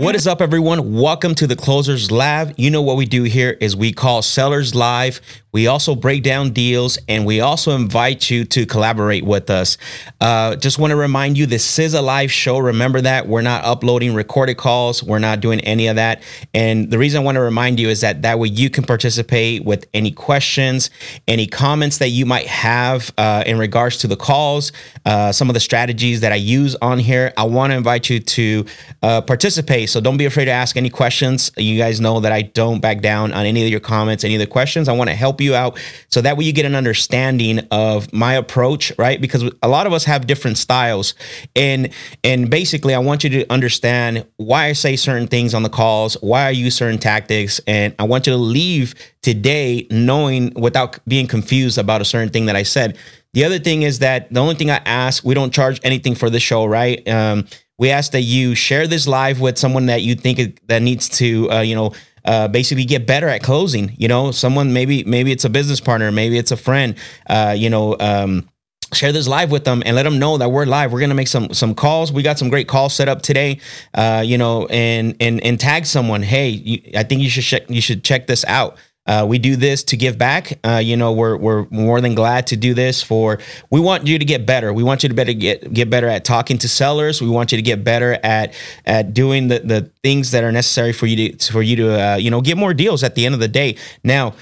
What is up, everyone? Welcome to the Closers Lab. You know what we do here is we call sellers live. We also break down deals and we also invite you to collaborate with us. Uh, just want to remind you this is a live show. Remember that we're not uploading recorded calls, we're not doing any of that. And the reason I want to remind you is that that way you can participate with any questions, any comments that you might have uh, in regards to the calls, uh, some of the strategies that I use on here. I want to invite you to uh, participate. So don't be afraid to ask any questions. You guys know that I don't back down on any of your comments, any of the questions. I want to help you out so that way you get an understanding of my approach right because a lot of us have different styles and and basically i want you to understand why i say certain things on the calls why i use certain tactics and i want you to leave today knowing without being confused about a certain thing that i said the other thing is that the only thing i ask we don't charge anything for the show right um, we ask that you share this live with someone that you think that needs to uh, you know uh, basically get better at closing. You know, someone maybe maybe it's a business partner, maybe it's a friend. Uh, you know. Um, share this live with them and let them know that we're live. We're gonna make some some calls. We got some great calls set up today. Uh, you know, and and and tag someone. Hey, you, I think you should check you should check this out. Uh, we do this to give back. Uh, you know, we're we're more than glad to do this for. We want you to get better. We want you to better get get better at talking to sellers. We want you to get better at at doing the the things that are necessary for you to for you to uh, you know get more deals at the end of the day. Now.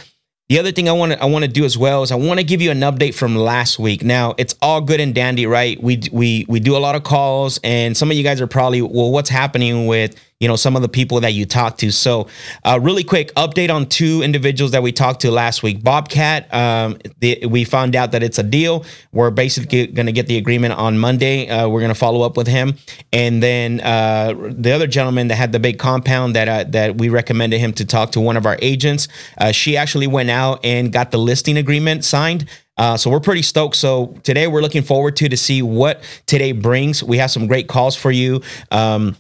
The other thing I want to I want to do as well is I want to give you an update from last week. Now it's all good and dandy, right? We we we do a lot of calls, and some of you guys are probably well, what's happening with you know some of the people that you talk to so uh, really quick update on two individuals that we talked to last week bobcat um, the, we found out that it's a deal we're basically going to get the agreement on monday uh, we're going to follow up with him and then uh, the other gentleman that had the big compound that uh, that we recommended him to talk to one of our agents uh, she actually went out and got the listing agreement signed uh, so we're pretty stoked. So today we're looking forward to to see what today brings. We have some great calls for you. Um,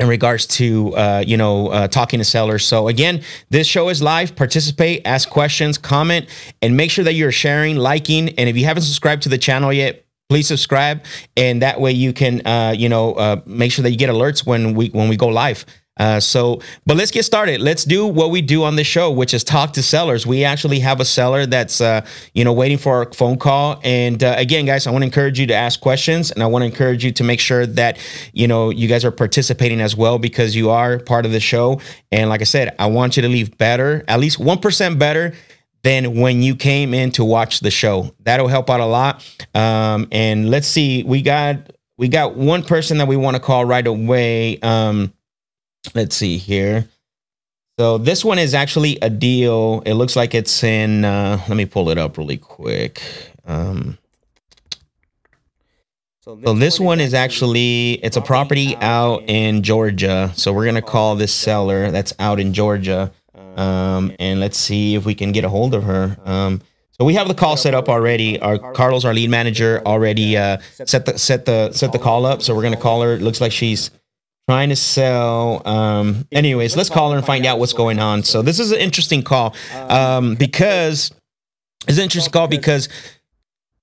in regards to uh, you know uh, talking to sellers. So again, this show is live. Participate, ask questions, comment, and make sure that you're sharing, liking, and if you haven't subscribed to the channel yet, please subscribe, and that way you can uh, you know uh, make sure that you get alerts when we when we go live. Uh, so, but let's get started. Let's do what we do on the show, which is talk to sellers. We actually have a seller that's, uh, you know, waiting for a phone call. And uh, again, guys, I want to encourage you to ask questions, and I want to encourage you to make sure that, you know, you guys are participating as well because you are part of the show. And like I said, I want you to leave better, at least one percent better than when you came in to watch the show. That'll help out a lot. Um, and let's see, we got we got one person that we want to call right away. Um, let's see here. So this one is actually a deal. It looks like it's in. Uh, let me pull it up really quick. Um, so this, so this one, one is actually it's a property out in Georgia. So we're gonna call this seller that's out in Georgia, um, and let's see if we can get a hold of her. Um, so we have the call set up already. Our Carlos, our lead manager, already uh, set the set the set the call up. So we're gonna call her. It looks like she's trying to sell. Um, anyways, let's call her and find out what's going on. So this is an interesting call um, because it's an interesting call because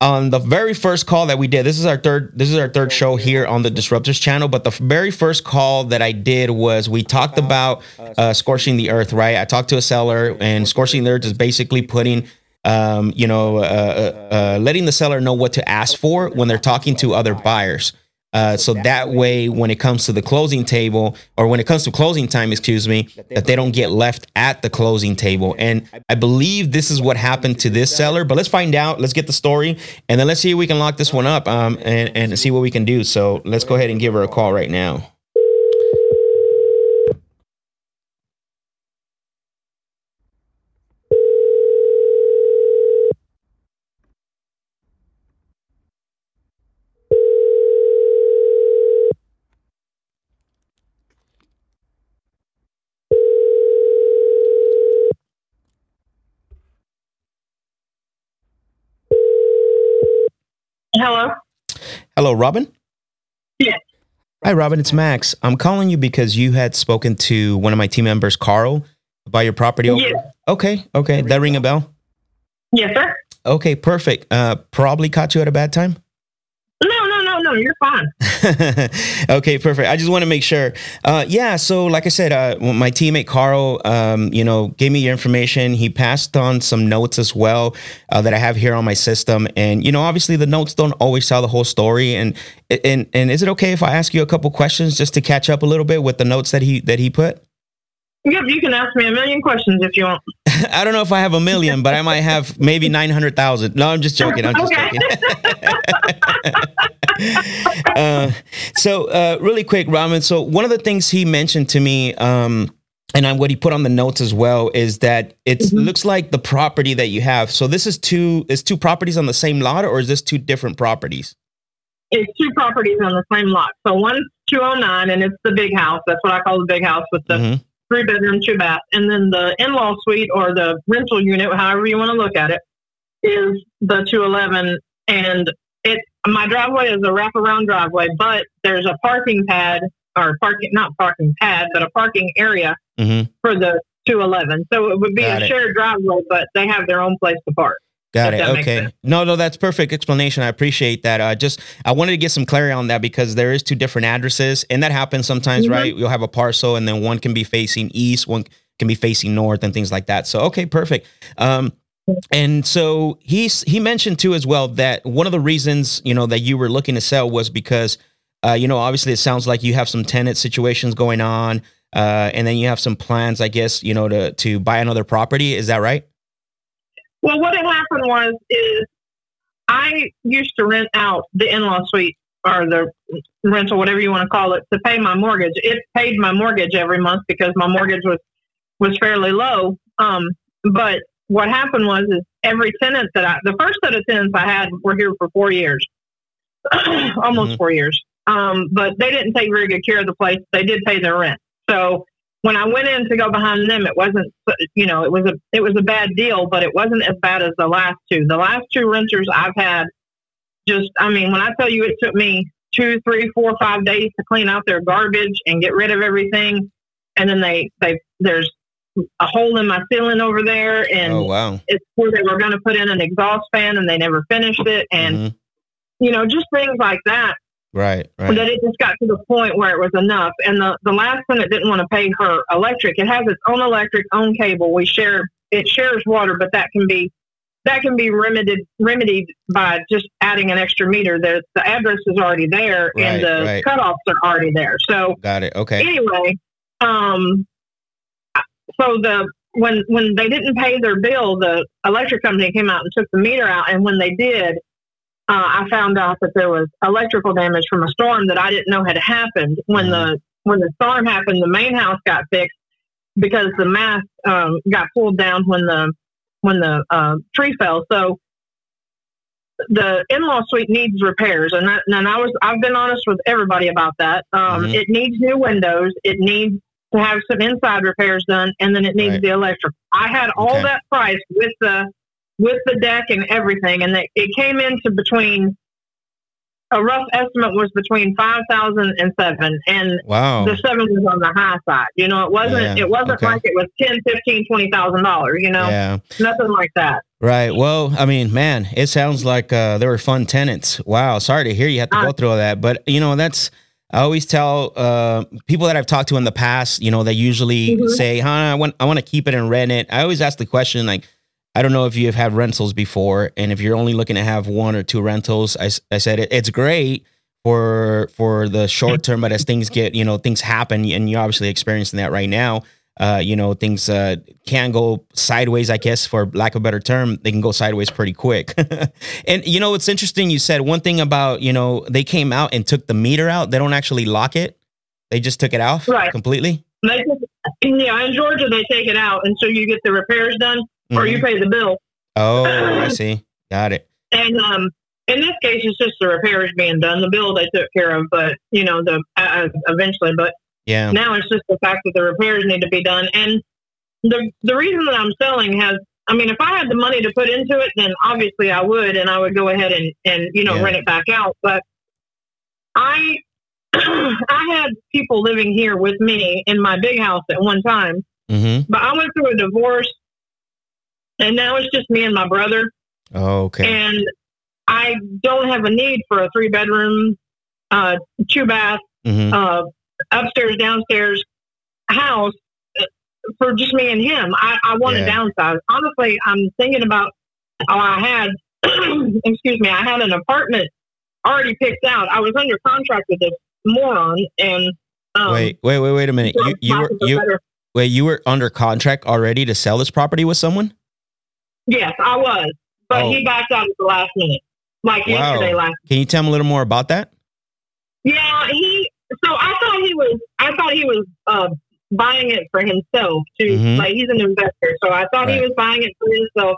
on the very first call that we did, this is our third. This is our third show here on the Disruptors channel. But the very first call that I did was we talked about uh, scorching the earth. Right, I talked to a seller, and scorching the earth is basically putting um, you know, uh, uh, uh, letting the seller know what to ask for when they're talking to other buyers. Uh, so that way, when it comes to the closing table, or when it comes to closing time, excuse me, that they don't get left at the closing table. And I believe this is what happened to this seller. But let's find out. Let's get the story, and then let's see if we can lock this one up um, and, and see what we can do. So let's go ahead and give her a call right now. Hello. Hello, Robin. Yes. Hi, Robin. It's Max. I'm calling you because you had spoken to one of my team members, Carl, about your property. Yes. Okay. Okay. That ring a bell? Yes, sir. Okay. Perfect. Uh, probably caught you at a bad time. No, you're fine. okay, perfect. I just want to make sure. Uh, yeah, so like I said, uh, my teammate Carl, um, you know, gave me your information. He passed on some notes as well uh, that I have here on my system, and you know, obviously the notes don't always tell the whole story. And and and is it okay if I ask you a couple questions just to catch up a little bit with the notes that he that he put? Yep, you can ask me a million questions if you want. I don't know if I have a million, but I might have maybe 900,000. No, I'm just joking. I'm just joking. uh, so, uh, really quick, Robin. So, one of the things he mentioned to me, um, and what he put on the notes as well, is that it mm-hmm. looks like the property that you have. So, this is two is two properties on the same lot, or is this two different properties? It's two properties on the same lot. So, one's 209, and it's the big house. That's what I call the big house with the mm-hmm three bedroom, two bath. And then the in law suite or the rental unit, however you want to look at it, is the 211. And it my driveway is a wraparound driveway, but there's a parking pad or parking, not parking pad, but a parking area mm-hmm. for the 211. So it would be Got a it. shared driveway, but they have their own place to park. Got it. Okay. No, no, that's perfect explanation. I appreciate that. Uh, just I wanted to get some clarity on that because there is two different addresses, and that happens sometimes, mm-hmm. right? You'll have a parcel, and then one can be facing east, one can be facing north, and things like that. So, okay, perfect. Um, and so he's he mentioned too as well that one of the reasons you know that you were looking to sell was because uh, you know obviously it sounds like you have some tenant situations going on, uh, and then you have some plans, I guess, you know, to to buy another property. Is that right? Well, what had happened was is I used to rent out the in-law suite or the rental, whatever you want to call it, to pay my mortgage. It paid my mortgage every month because my mortgage was was fairly low. Um, but what happened was is every tenant that I, the first set of tenants I had were here for four years, almost mm-hmm. four years. Um, but they didn't take very good care of the place. They did pay their rent. So when I went in to go behind them, it wasn't, you know, it was a, it was a bad deal, but it wasn't as bad as the last two. The last two renters I've had just, I mean, when I tell you it took me two, three, four, five days to clean out their garbage and get rid of everything. And then they, they, there's a hole in my ceiling over there. And oh, wow. it's where they were going to put in an exhaust fan and they never finished it. And, mm-hmm. you know, just things like that Right, right. That it just got to the point where it was enough. And the, the last one it didn't want to pay her electric. It has its own electric, own cable. We share it shares water, but that can be that can be remedied remedied by just adding an extra meter. The the address is already there right, and the right. cutoffs are already there. So got it. Okay. Anyway, um, so the when when they didn't pay their bill, the electric company came out and took the meter out, and when they did, uh, I found out that there was electrical damage from a storm that I didn't know had happened. When mm the when the storm happened, the main house got fixed because the mast um, got pulled down when the when the uh, tree fell. So the in-law suite needs repairs, and that, and I was I've been honest with everybody about that. Um, mm-hmm. It needs new windows. It needs to have some inside repairs done, and then it needs right. the electric. I had all okay. that price with the with the deck and everything, and it, it came into between a rough estimate was between five thousand and seven, and wow. the seven was on the high side. You know, it wasn't yeah. it wasn't okay. like it was ten, fifteen, twenty thousand dollars. You know, yeah. nothing like that. Right. Well, I mean, man, it sounds like uh, they were fun tenants. Wow. Sorry to hear you had to uh, go through all that, but you know that's. I always tell uh, people that I've talked to in the past, you know, they usually mm-hmm. say, "Huh, I want I want to keep it and rent it." I always ask the question like I don't know if you have had rentals before, and if you're only looking to have one or two rentals, I, I said it, it's great for for the short term, but as things get, you know, things happen, and you're obviously experiencing that right now. Uh, you know, things uh, can go sideways, I guess, for lack of a better term, they can go sideways pretty quick. and you know, it's interesting. You said one thing about you know they came out and took the meter out. They don't actually lock it; they just took it off right. completely. They, yeah, in Georgia, they take it out, and so you get the repairs done mm-hmm. or you mm-hmm. pay the bill. Oh, I see. Got it. And um, in this case, it's just the repairs being done. The bill they took care of, but you know, the uh, eventually. But yeah, now it's just the fact that the repairs need to be done. And the the reason that I'm selling has, I mean, if I had the money to put into it, then obviously I would, and I would go ahead and and you know yeah. rent it back out. But I I had people living here with me in my big house at one time. Mm-hmm. But I went through a divorce and now it's just me and my brother. Oh, okay. And I don't have a need for a three bedroom uh, two bath, hmm uh, upstairs, downstairs house uh, for just me and him. I, I want Yeah. to downsize. Honestly, I'm thinking about. Oh, I had. excuse me. I had an apartment already picked out. I was under contract with this moron, and um, wait, wait, wait, wait a minute. You you were you better- wait, you were under contract already to sell this property with someone? Yes, I was, but Oh. he backed out at the last minute, like Wow. yesterday last. Can you tell me a little more about that? Yeah, he. So I thought he was. I thought he was uh, buying it for himself. To Mhm. like, he's an investor, so I thought he was buying it for himself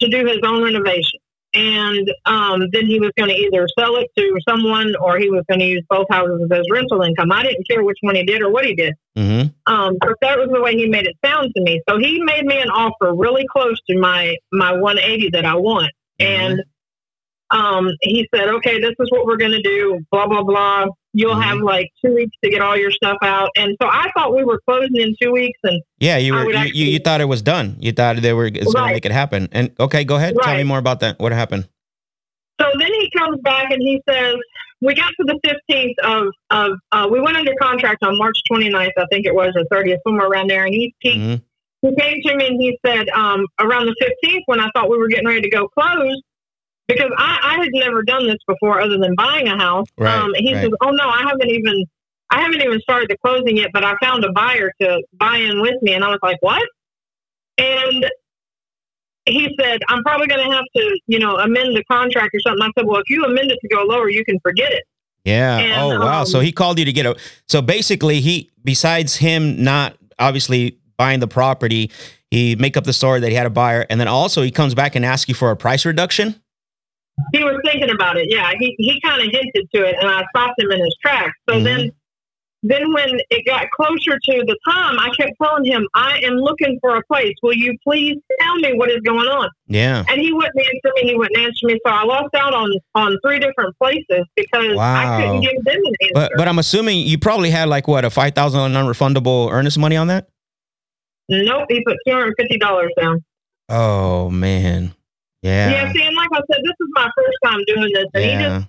to do his own renovation. And um, then he was going to either sell it to someone, or he was going to use both houses as rental income. I didn't care which one he did or what he did. hmm Um, but that was the way he made it sound to me. So he made me an offer really close to my my 180 that I want, and um, he said, "Okay, this is what we're going to do." Blah blah blah. You'll Mhm. have like two weeks to get all your stuff out. And so I thought we were closing in two weeks, and Yeah, you were you, you, you thought it was done. You thought they were it's gonna make it happen. And okay, go ahead. Tell me more about that. What happened? so then he comes back and he says, "We got to the 15th of of uh, we went under contract on March 29th, I think it was, or 30th, somewhere around there." And he he hmm he came to me and he said um, around the 15th when I thought we were getting ready to go close because I, I had never done this before other than buying a house. Right, um, he right. says, "Oh no, I haven't even I haven't even started the closing yet, but I found a buyer to buy in with me." And I was like, "What?" And he said, "I'm probably going to have to, you know, amend the contract or something." I said, "Well, if you amend it to go lower, you can forget it." Yeah. And, oh wow. um, so he called you to get a. So basically, he besides him not obviously buying the property, he make up the story that he had a buyer, and then also he comes back and asks you for a price reduction. He was thinking about it. Yeah, he he kind of hinted to it, and I stopped him in his tracks. So Mhm. then, then when it got closer to the time, I kept telling him, "I am looking for a place. Will you please tell me what is going on?" Yeah. And he wouldn't answer me. He wouldn't answer me. So I lost out on on three different places because Wow. I couldn't give them an answer. But but I'm assuming you probably had like what a five thousand non-refundable earnest money on that. nope, he put two hundred fifty dollars down. Oh man. Yeah. Yeah. see, and like I said, this is my first time doing this, and he just Yeah.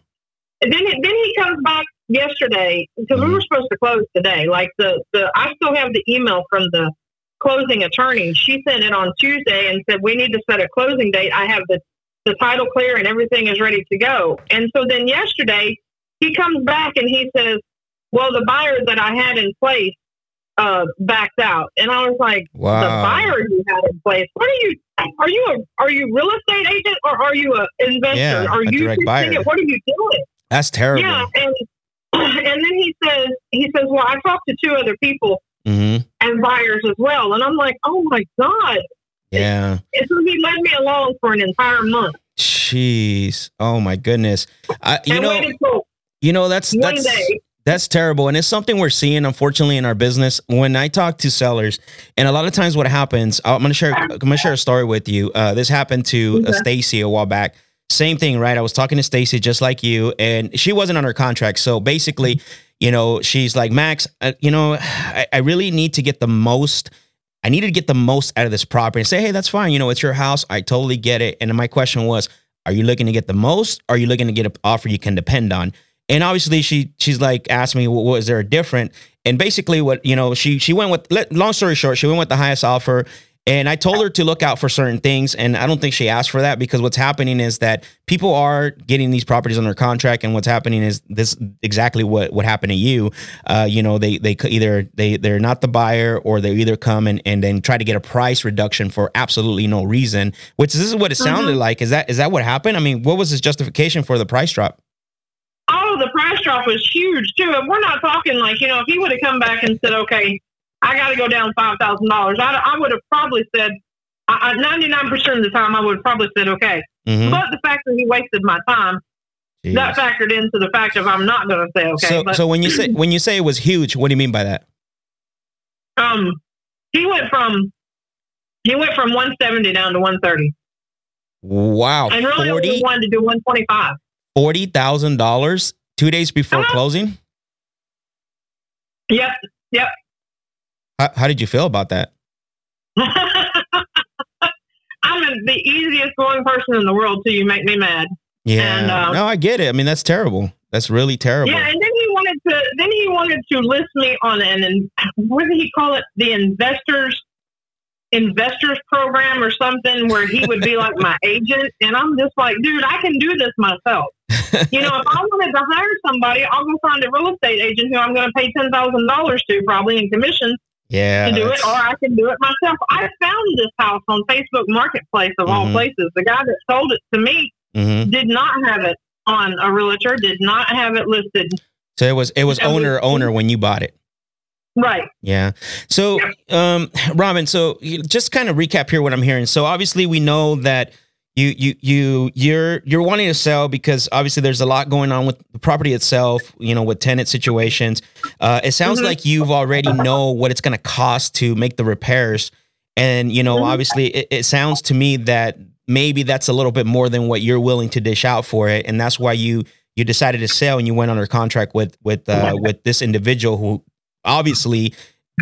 And then, then he comes back yesterday because we Mhm. were supposed to close today. Like the, the, I still have the email from the closing attorney. She sent it on Tuesday and said we need to set a closing date. I have the the title clear and everything is ready to go. And so then yesterday he comes back and he says, "Well, the buyer that I had in place uh, backed out." And I was like, "The buyer you had in place? What are you? Are you a are you real estate agent or are you a investor? Yeah, are you direct buyer. it? What are you doing?" That's terrible. Yeah, and and then he says he says, "Well, I talked to two other people hmm and buyers as well," and I'm like, "Oh my god!" Yeah. And so he led me along for an entire month. Jeez. Oh my goodness. I, you and know. You know that's one that's day. That's terrible, and it's something we're seeing unfortunately in our business. When I talk to sellers, and a lot of times what happens, I'm gonna share I'm gonna share a story with you. Uh, this happened to uh. Stacy a while back. Same thing, right? I was talking to Stacy just like you, and she wasn't under contract. So basically, you know, she's like, Max, uh, you know, I, I really need to get the most. I needed to get the most out of this property and say, hey, that's fine. You know, it's your house. I totally get it. And my question was, are you looking to get the most? Or are you looking to get an offer you can depend on? And obviously, she she's like asked me, well, was there a different? And basically, what you know, she she went with. let- Long story short, she went with the highest offer. And I told her to look out for certain things, and I don't think she asked for that because what's happening is that people are getting these properties under contract, and what's happening is this exactly what what happened to you. Uh, you know, they they could either they they're not the buyer, or they either come and and then try to get a price reduction for absolutely no reason. Which this is what it sounded like. Is that is that what happened? I mean, what was his justification for the price drop? Oh, the price drop was huge too. And we're not talking like you know, if he would have come back and said, "Okay, I got to go down five thousand dollars," I, I would have probably said, ninety nine percent of the time, I would have probably said, "Okay." Mhm. But the fact that he wasted my time Jeez. that factored into the fact of I'm not going to say okay. so but so when you say when you say it was huge, what do you mean by that? um, he went from he went from 170 down to 130, Wow, and really only forty wanted to do 125. forty thousand dollars two days before Uh-huh. closing. Yep, yep. How, how did you feel about that? I'm the easiest going person in the world till you make me mad. Yeah. And, um, no, I get it. I mean, that's terrible. That's really terrible. Yeah, and then he wanted to. Then he wanted to list me on an. And what did he call it? The investors investors program or something where he would be like my agent and I'm just like dude I can do this myself you know if I wanted to hire somebody I'll go find a real estate agent who I'm going to pay ten thousand dollars to probably in commission. yeah, to do it, or I can do it myself. I found this house on Facebook Marketplace of all Mhm. places. The guy that sold it to me hmm did not have it on a realtor, did not have it listed. So it was it was we- owner owner when you bought it. Right. Yeah. So, um, Robin, so you- just kind of recap here what I'm hearing. So obviously we know that you you you you're you're wanting to sell because obviously there's a lot going on with the property itself. You know, with tenant situations. Uh, it sounds Mhm. like you've already know what it's going to cost to make the repairs, and you know, Mhm. obviously it, it sounds to me that maybe that's a little bit more than what you're willing to dish out for it, and that's why you you decided to sell and you went under contract with with uh, with this individual who obviously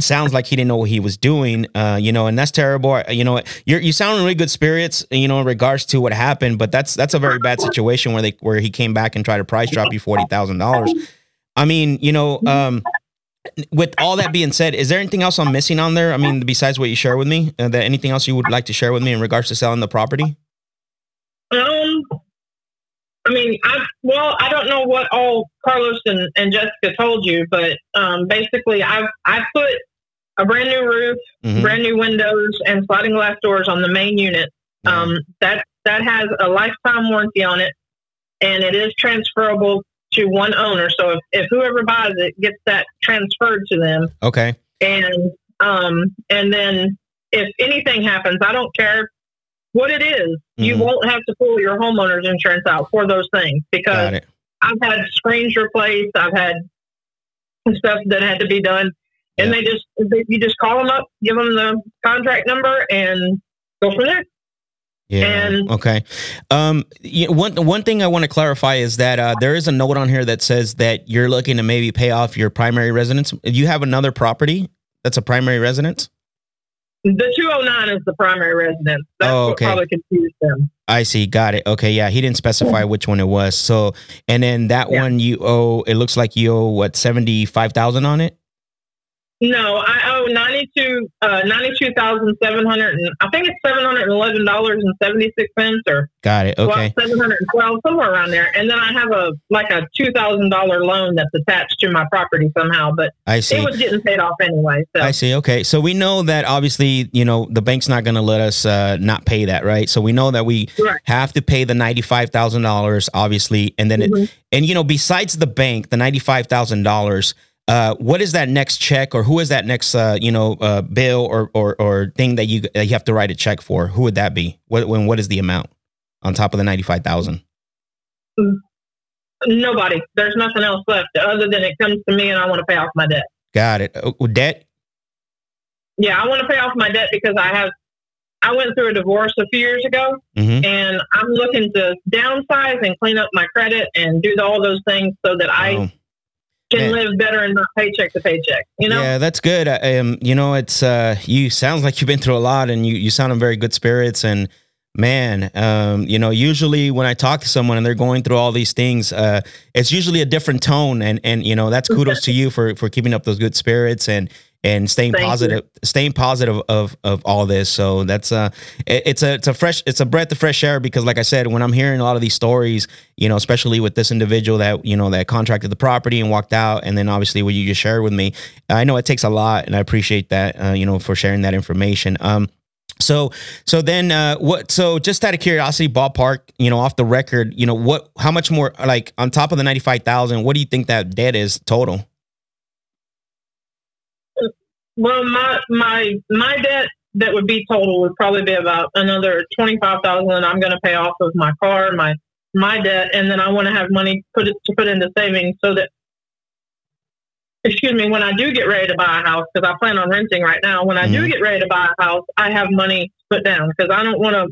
sounds like he didn't know what he was doing uh you know and that's terrible. Uh, you know you're you sound in really good spirits you know in regards to what happened but that's that's a very bad situation where they where he came back and tried to price drop you $40,000 I mean you know um with all that being said is there anything else I'm missing on there? I mean besides what you share with me uh, that anything else you would like to share with me in regards to selling the property? Um, I mean, I well, I don't know what all Carlos and, and Jessica told you, but um, basically, I I put a brand new roof, Mhm. brand new windows, and sliding glass doors on the main unit. Yeah. Um, that that has a lifetime warranty on it, and it is transferable to one owner. So if, if whoever buys it gets that transferred to them, okay and um, and then if anything happens, I don't care what it is, you Mhm. won't have to pull your homeowner's insurance out for those things because I've had screens replaced, I've had stuff that had to be done, and Yeah. they just they, you just call them up, give them the contract number, and go from there. Yeah. And- okay. Um. One one thing I want to clarify is that uh, there is a note on here that says that you're looking to maybe pay off your primary residence. You have another property that's a primary residence. The 209 is the primary residence. That's Oh, what okay. probably confused them. I see. Got it. Okay. Yeah. He didn't specify which one it was. So, and then that Yeah. one you owe. It looks like you owe what seventy five thousand on it. No, I owe ninety two uh, ninety two thousand seven hundred and I think it's seven hundred and eleven dollars and seventy six cents or Got it. Okay. seven hundred and twelve somewhere around there. And then I have a like a two thousand dollar loan that's attached to my property somehow, but I see. it was getting paid off anyway. So I see. Okay. So we know that obviously, you know, the bank's not going to let us uh, not pay that, right? So we know that we Right. have to pay the $95,000, obviously. And then, Mhm. it, and, you know, besides the bank, the $95,000, uh, what is that next check or who is that next, uh, you know, uh, bill or, or, or thing that you, that you have to write a check for? Who would that be? What, when, what is the amount on top of the 95,000? nobody. There's nothing else left other than it comes to me and I want to pay off my debt. Got it. Uh, debt? Yeah, I want to pay off my debt because I have I went through a divorce a few years ago hmm and I'm looking to downsize and clean up my credit and do all those things so that I Oh. Can Man. live better and not paycheck to paycheck. You know? Yeah, that's good. I- Um, you know, it's uh, you sounds like you've been through a lot, and you you sound in very good spirits. And man, um, you know, usually when I talk to someone and they're going through all these things, uh, it's usually a different tone. And and you know, that's kudos to you for for keeping up those good spirits and and staying Thank you. positive, staying positive of of all this. So that's uh, it- it's a it's a fresh it's a breath of fresh air because, like I said, when I'm hearing a lot of these stories, you know, especially with this individual that you know that contracted the property and walked out, and then obviously what you just shared with me, I know it takes a lot, and I appreciate that, uh, you know, for sharing that information. Um, so so then uh, what? So just out of curiosity, ballpark, you know, off the record, you know, what? How much more? Like on top of the ninety five thousand, what do you think that debt is total? Well, my my my debt that would be total would probably be about another twenty five thousand. I'm going to pay off of my car, my my debt, and then I want to have money put it to put into savings so that. Excuse me. When I do get ready to buy a house, because I plan on renting right now. When I do Mhm. get ready to buy a house, I have money to put down because I don't want to.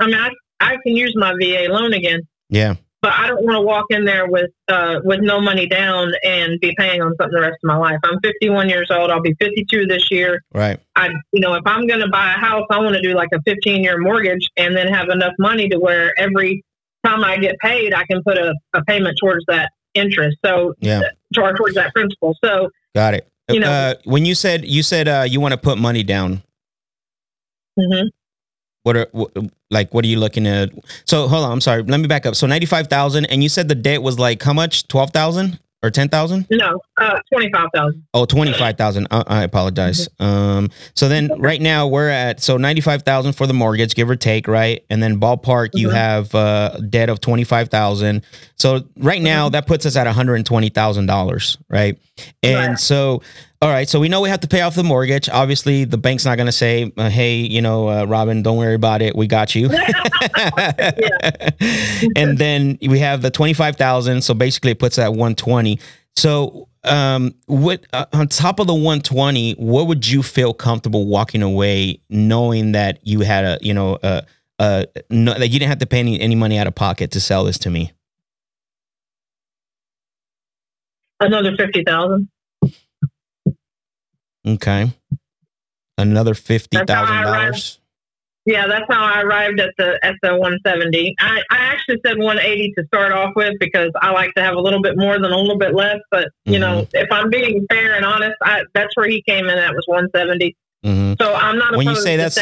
I mean, I I can use my VA loan again, Yeah, but I don't want to walk in there with uh, with no money down and be paying on something the rest of my life. I'm 51 years old. I'll be 52 this year. right. I, you know, if I'm going to buy a house, I want to do like a 15 year mortgage and then have enough money to where every time I get paid, I can put a, a payment towards that interest. So Yeah. toward- towards that principal. So Got it. You know- uh, when you said you said uh, you want to put money down, mhm. What are wh- like what are you looking at? So hold on, I'm sorry. Let me back up. So ninety five thousand, and you said the debt was like how much? Twelve thousand or ten thousand? no, uh, twenty five thousand. Oh, 25,000. I, I apologize. Um, so then right now we're at, so 95,000 for the mortgage, give or take, right? And then ballpark, you Mhm. have uh debt of 25,000. So right now that puts us at $120,000, right? And Right. so, all right. So we know we have to pay off the mortgage. Obviously the bank's not going to say, uh, Hey, you know, uh, Robin, don't worry about it. We got you. and then we have the 25,000 so basically it puts at 120 so um what uh, on top of the 120 what would you feel comfortable walking away knowing that you had a you know uh uh no, that you didn't have to pay any, any money out of pocket to sell this to me Another fifty thousand. Okay another $50,000. Yeah, that's how I arrived at the at the 170. I, I actually said 180 to start off with because I like to have a little bit more than a little bit less. But you know, Mm-hmm. if I'm being fair and honest, I, that's where he came in at was 170. hmm So I'm not When you say that's-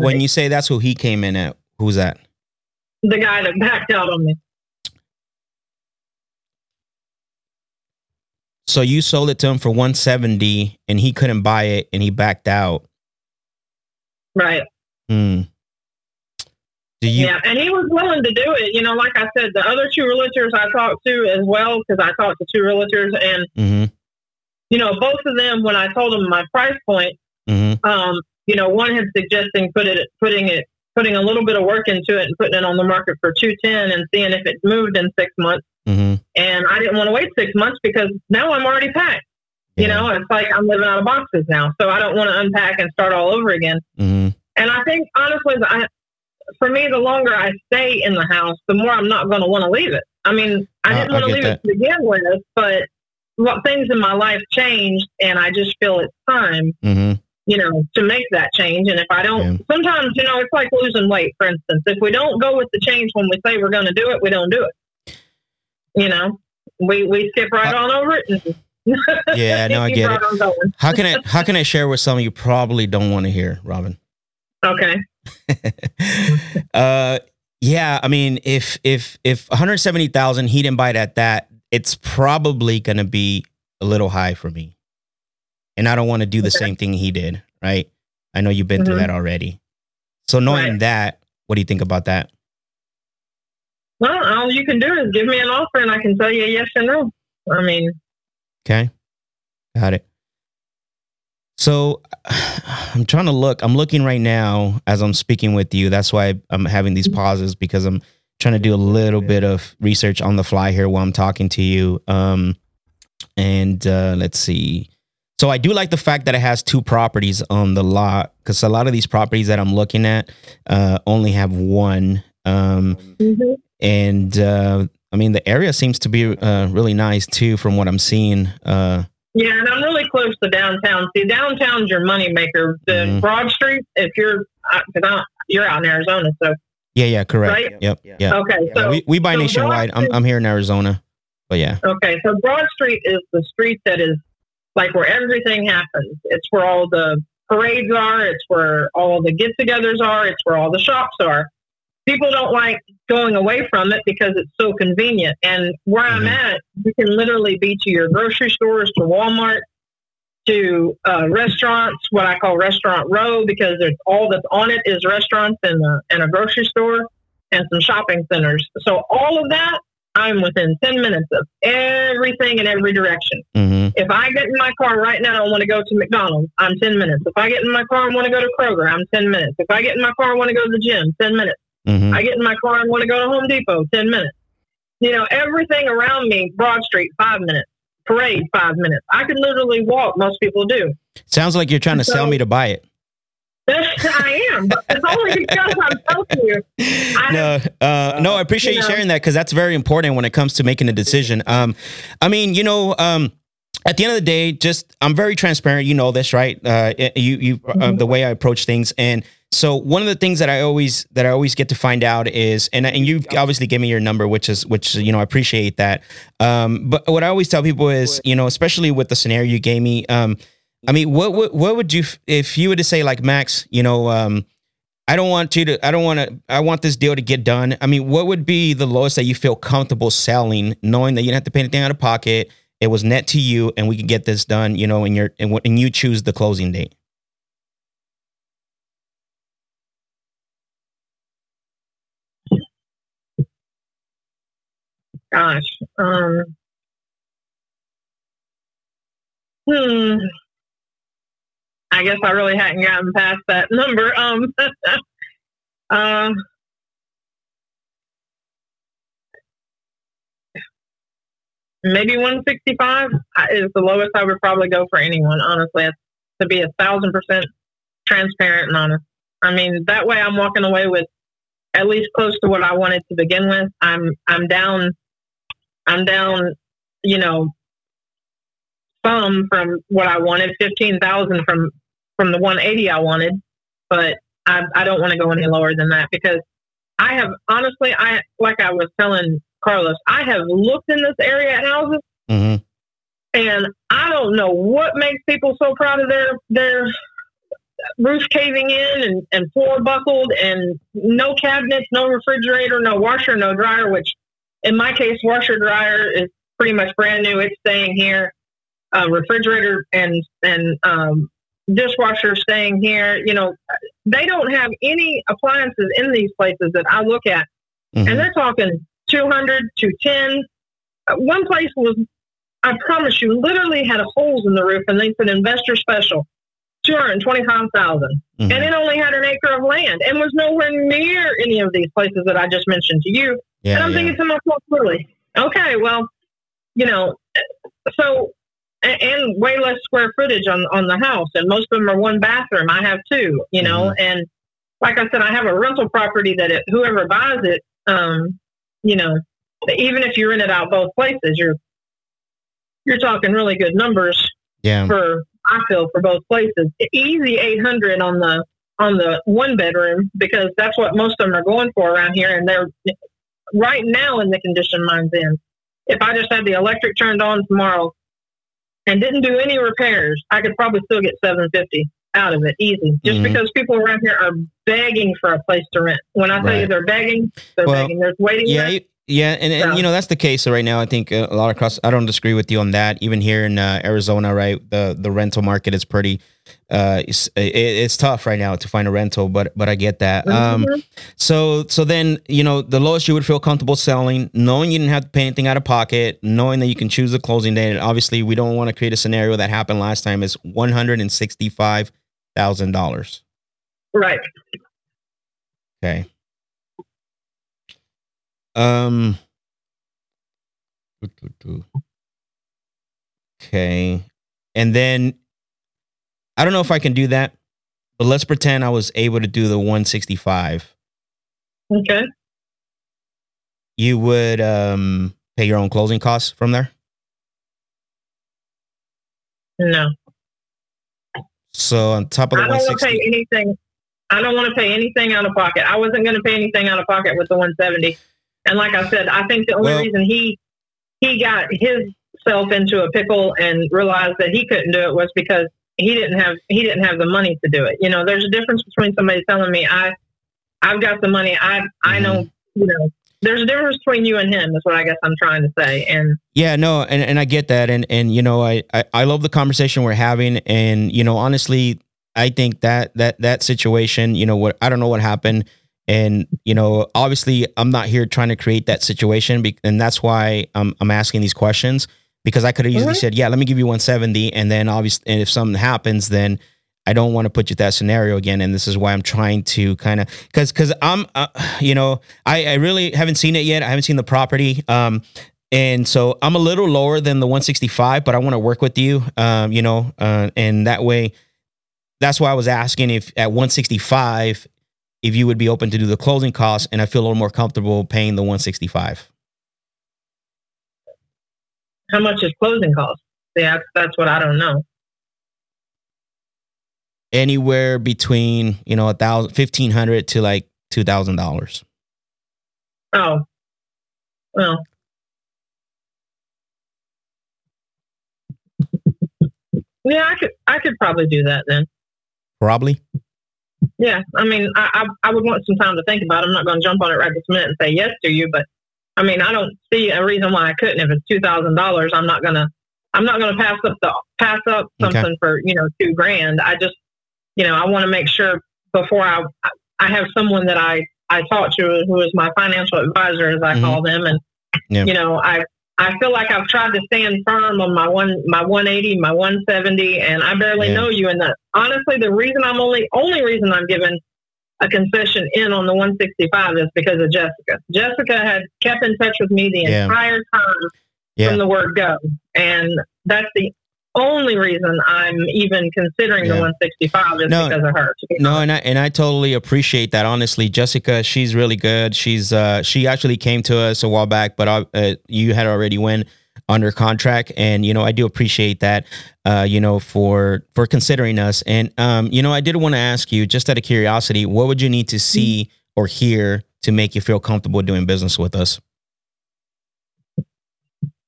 when you say that's who he came in at who's that the guy that backed out on me. So you sold it to him for 170 and he couldn't buy it and he backed out Right. Hmm. Do you? yeah, and he was willing to do it. You know, like I said, the other two realtors I talked to as well, because I talked to two realtors, and hmm you know, both of them, when I told them my price point, hmm um, you know, one had suggesting put it, putting it, putting a little bit of work into it and putting it on the market for two ten and seeing if it moved in six months. Hmm And I didn't want to wait six months because now I'm already packed. You know, it's like I'm living out of boxes now, so I don't want to unpack and start all over again. hmm And I think honestly, I, for me, the longer I stay in the house, the more I'm not going to want to leave it. I mean, I didn't want to leave that. it to begin with, but what things in my life changed, and I just feel it's time, hmm you know, to make that change. And if I don't, Yeah. sometimes, you know, it's like losing weight, for instance. If we don't go with the change when we say we're going to do it, we don't do it. You know, we we skip right on over it. And Yeah, no, I get it. How can I how can I share with some you probably don't want to hear, Robin? Okay. uh, yeah, I mean, if if if one hundred seventy thousand he didn't buy it at that, it's probably gonna be a little high for me, and I don't want to do the Okay. same thing he did, right? I know you've been through Mhm. that already. So knowing Right. that, what do you think about that? Well, all you can do is give me an offer, and I can tell you yes or no. I mean, Okay. Got it. So I'm trying to look. I'm looking right now as I'm speaking with you. That's why I'm having these pauses because I'm trying to do a little bit of research on the fly here while I'm talking to you. Um, and uh, let's see. So I do like the fact that it has two properties on the lot because a lot of these properties that I'm looking at uh, only have one. Um, and uh, I mean the area seems to be uh, really nice too, from what I'm seeing. Uh, yeah, and I'm really close to downtown. See, downtown's your moneymaker. The Mhm. Broad Street, if you're, because you're out in Arizona, so yeah, yeah, correct. Right? Yep, yeah. okay. Yeah, So we, we buy so nationwide. Broad I'm, I'm here in Arizona, but yeah. Okay, so Broad Street is the street that is like where everything happens. It's where all the parades are, it's where all the get togethers are, it's where all the shops are. People don't like going away from it because it's so convenient. And where I'm Mhm. at, you can literally be to your grocery stores, to Walmart, to uh, restaurants, what I call restaurant row, because it's all that's on it is restaurants and a, and a grocery store and some shopping centers. So all of that I'm within 10 minutes of everything in every direction. hmm If I get in my car right now and want to go to McDonald's, I'm 10 minutes. If I get in my car and want to go to Kroger, I'm 10 minutes. If I get in my car and want to go to the gym, 10 minutes. Hmm I get in my car and want to go to Home Depot, 10 minutes. You know, everything around me, Broad Street, five minutes. Parade, five minutes. I could literally walk. Most people do. Sounds like you're trying to sell me to buy it. I am, but it's only because I'm telling you. I no, uh, no, I appreciate you know. sharing that because that's very important when it comes to making a decision. Um, I mean, you know, um, at the end of the day, just I'm very transparent. You know this, right? Uh, you, you, uh, Mhm. the way I approach things, and so one of the things that I always that I always get to find out is, and and you obviously give me your number, which is which you know I appreciate that. Um, but what I always tell people is, you know, especially with the scenario you gave me, um, I mean, what what what would you if you were to say like Max, you know, um, I don't want you to, I don't want to, I want this deal to get done. I mean, what would be the lowest that you feel comfortable selling, knowing that you don't have to pay anything out of pocket? It was net to you, and we can get this done, you know, and you're and, and you choose the closing date. Gosh. Um, hmm. I guess I really hadn't gotten past that number. Um, uh, maybe 165 is the lowest I would probably go for anyone, honestly, to be a thousand percent transparent and honest. I mean, that way I'm walking away with at least close to what I wanted to begin with. I'm, I'm down I'm down, you know, some from what I wanted, fifteen thousand from from the one eighty I wanted, but I, I don't want to go any lower than that because I have honestly, I like I was telling Carlos, I have looked in this area at houses, mm-hmm. and I don't know what makes people so proud of their their roof caving in and, and floor buckled and no cabinets, no refrigerator, no washer, no dryer, which in my case, washer dryer is pretty much brand new. It's staying here. Uh, refrigerator and and um, dishwasher staying here. You know, they don't have any appliances in these places that I look at, mm-hmm. and they're talking 200, 210. Uh, one place was, I promise you, literally had holes in the roof, and they said investor special. 225,000 mm-hmm. and it only had an acre of land and was nowhere near any of these places that I just mentioned to you. Yeah, and I'm yeah. thinking to myself, really, okay, well, you know, so and, and, way less square footage on on the house, and most of them are one bathroom. I have two, you know, mm-hmm. and like I said, I have a rental property that it, whoever buys it, um, you know, even if you rent it out both places, you're you're talking really good numbers. Yeah. For I feel for both places, easy eight hundred on the on the one bedroom because that's what most of them are going for around here, and they're right now in the condition mine's in. If I just had the electric turned on tomorrow and didn't do any repairs, I could probably still get 750 out of it easy. Just mm-hmm. because people around here are begging for a place to rent. When I tell right. you they're begging, they're well, begging. There's waiting. Yeah, yeah, and, and you know that's the case right now. I think a lot across. I don't disagree with you on that. Even here in uh, Arizona, right, the the rental market is pretty. Uh, it's, it, it's tough right now to find a rental, but but I get that. Um, mm-hmm. Um, so so then you know the lowest you would feel comfortable selling, knowing you didn't have to pay anything out of pocket, knowing that you can choose the closing date. And obviously, we don't want to create a scenario that happened last time. Is one hundred and sixty five thousand dollars. Right. Okay. Um. Okay. And then I don't know if I can do that, but let's pretend I was able to do the 165. Okay. You would um pay your own closing costs from there? No. So on top of the I don't want to pay anything. I don't want to pay anything out of pocket. I wasn't going to pay anything out of pocket with the 170. And like I said, I think the only well, reason he he got himself into a pickle and realized that he couldn't do it was because he didn't have he didn't have the money to do it. You know, there's a difference between somebody telling me I I've got the money. I I mm-hmm. know you know there's a difference between you and him is what I guess I'm trying to say. And yeah, no, and, and I get that. And and you know, I, I, I love the conversation we're having. And, you know, honestly, I think that that that situation, you know, what I don't know what happened. And you know, obviously, I'm not here trying to create that situation, and that's why I'm I'm asking these questions because I could have easily said, "Yeah, let me give you 170," and then obviously, and if something happens, then I don't want to put you that scenario again. And this is why I'm trying to kind of because because I'm uh, you know I I really haven't seen it yet. I haven't seen the property. Um, and so I'm a little lower than the 165, but I want to work with you. Um, you know, uh, and that way. That's why I was asking if at 165 if you would be open to do the closing costs, and I feel a little more comfortable paying the 165. How much is closing costs? Yeah, that's what I don't know. anywhere between you know a thousand, fifteen hundred to like two thousand dollars. Oh, well. Yeah, I could. I could probably do that then. Probably. Yeah, I mean, I, I, I would want some time to think about it. I'm not going to jump on it right this minute and say yes to you, but I mean, I don't see a reason why I couldn't. If it's two thousand dollars, I'm not gonna I'm not gonna pass up the pass up something okay. for you know two grand. I just you know I want to make sure before I I have someone that I I talk to who is my financial advisor as I mm-hmm. call them, and yeah. you know I I feel like I've tried to stand firm on my one my 180, my 170, and I barely yeah. know you. And that honestly, the reason I'm only only reason I'm given a concession in on the 165 is because of Jessica. Jessica had kept in touch with me the yeah. entire time yeah. from the word go, and that's the only reason I'm even considering yeah. the 165 is no, because of her. No, and I and I totally appreciate that. Honestly, Jessica, she's really good. She's uh she actually came to us a while back, but uh, uh you had already went under contract, and you know I do appreciate that. Uh, you know for for considering us, and um, you know I did want to ask you just out of curiosity, what would you need to see mm-hmm. or hear to make you feel comfortable doing business with us?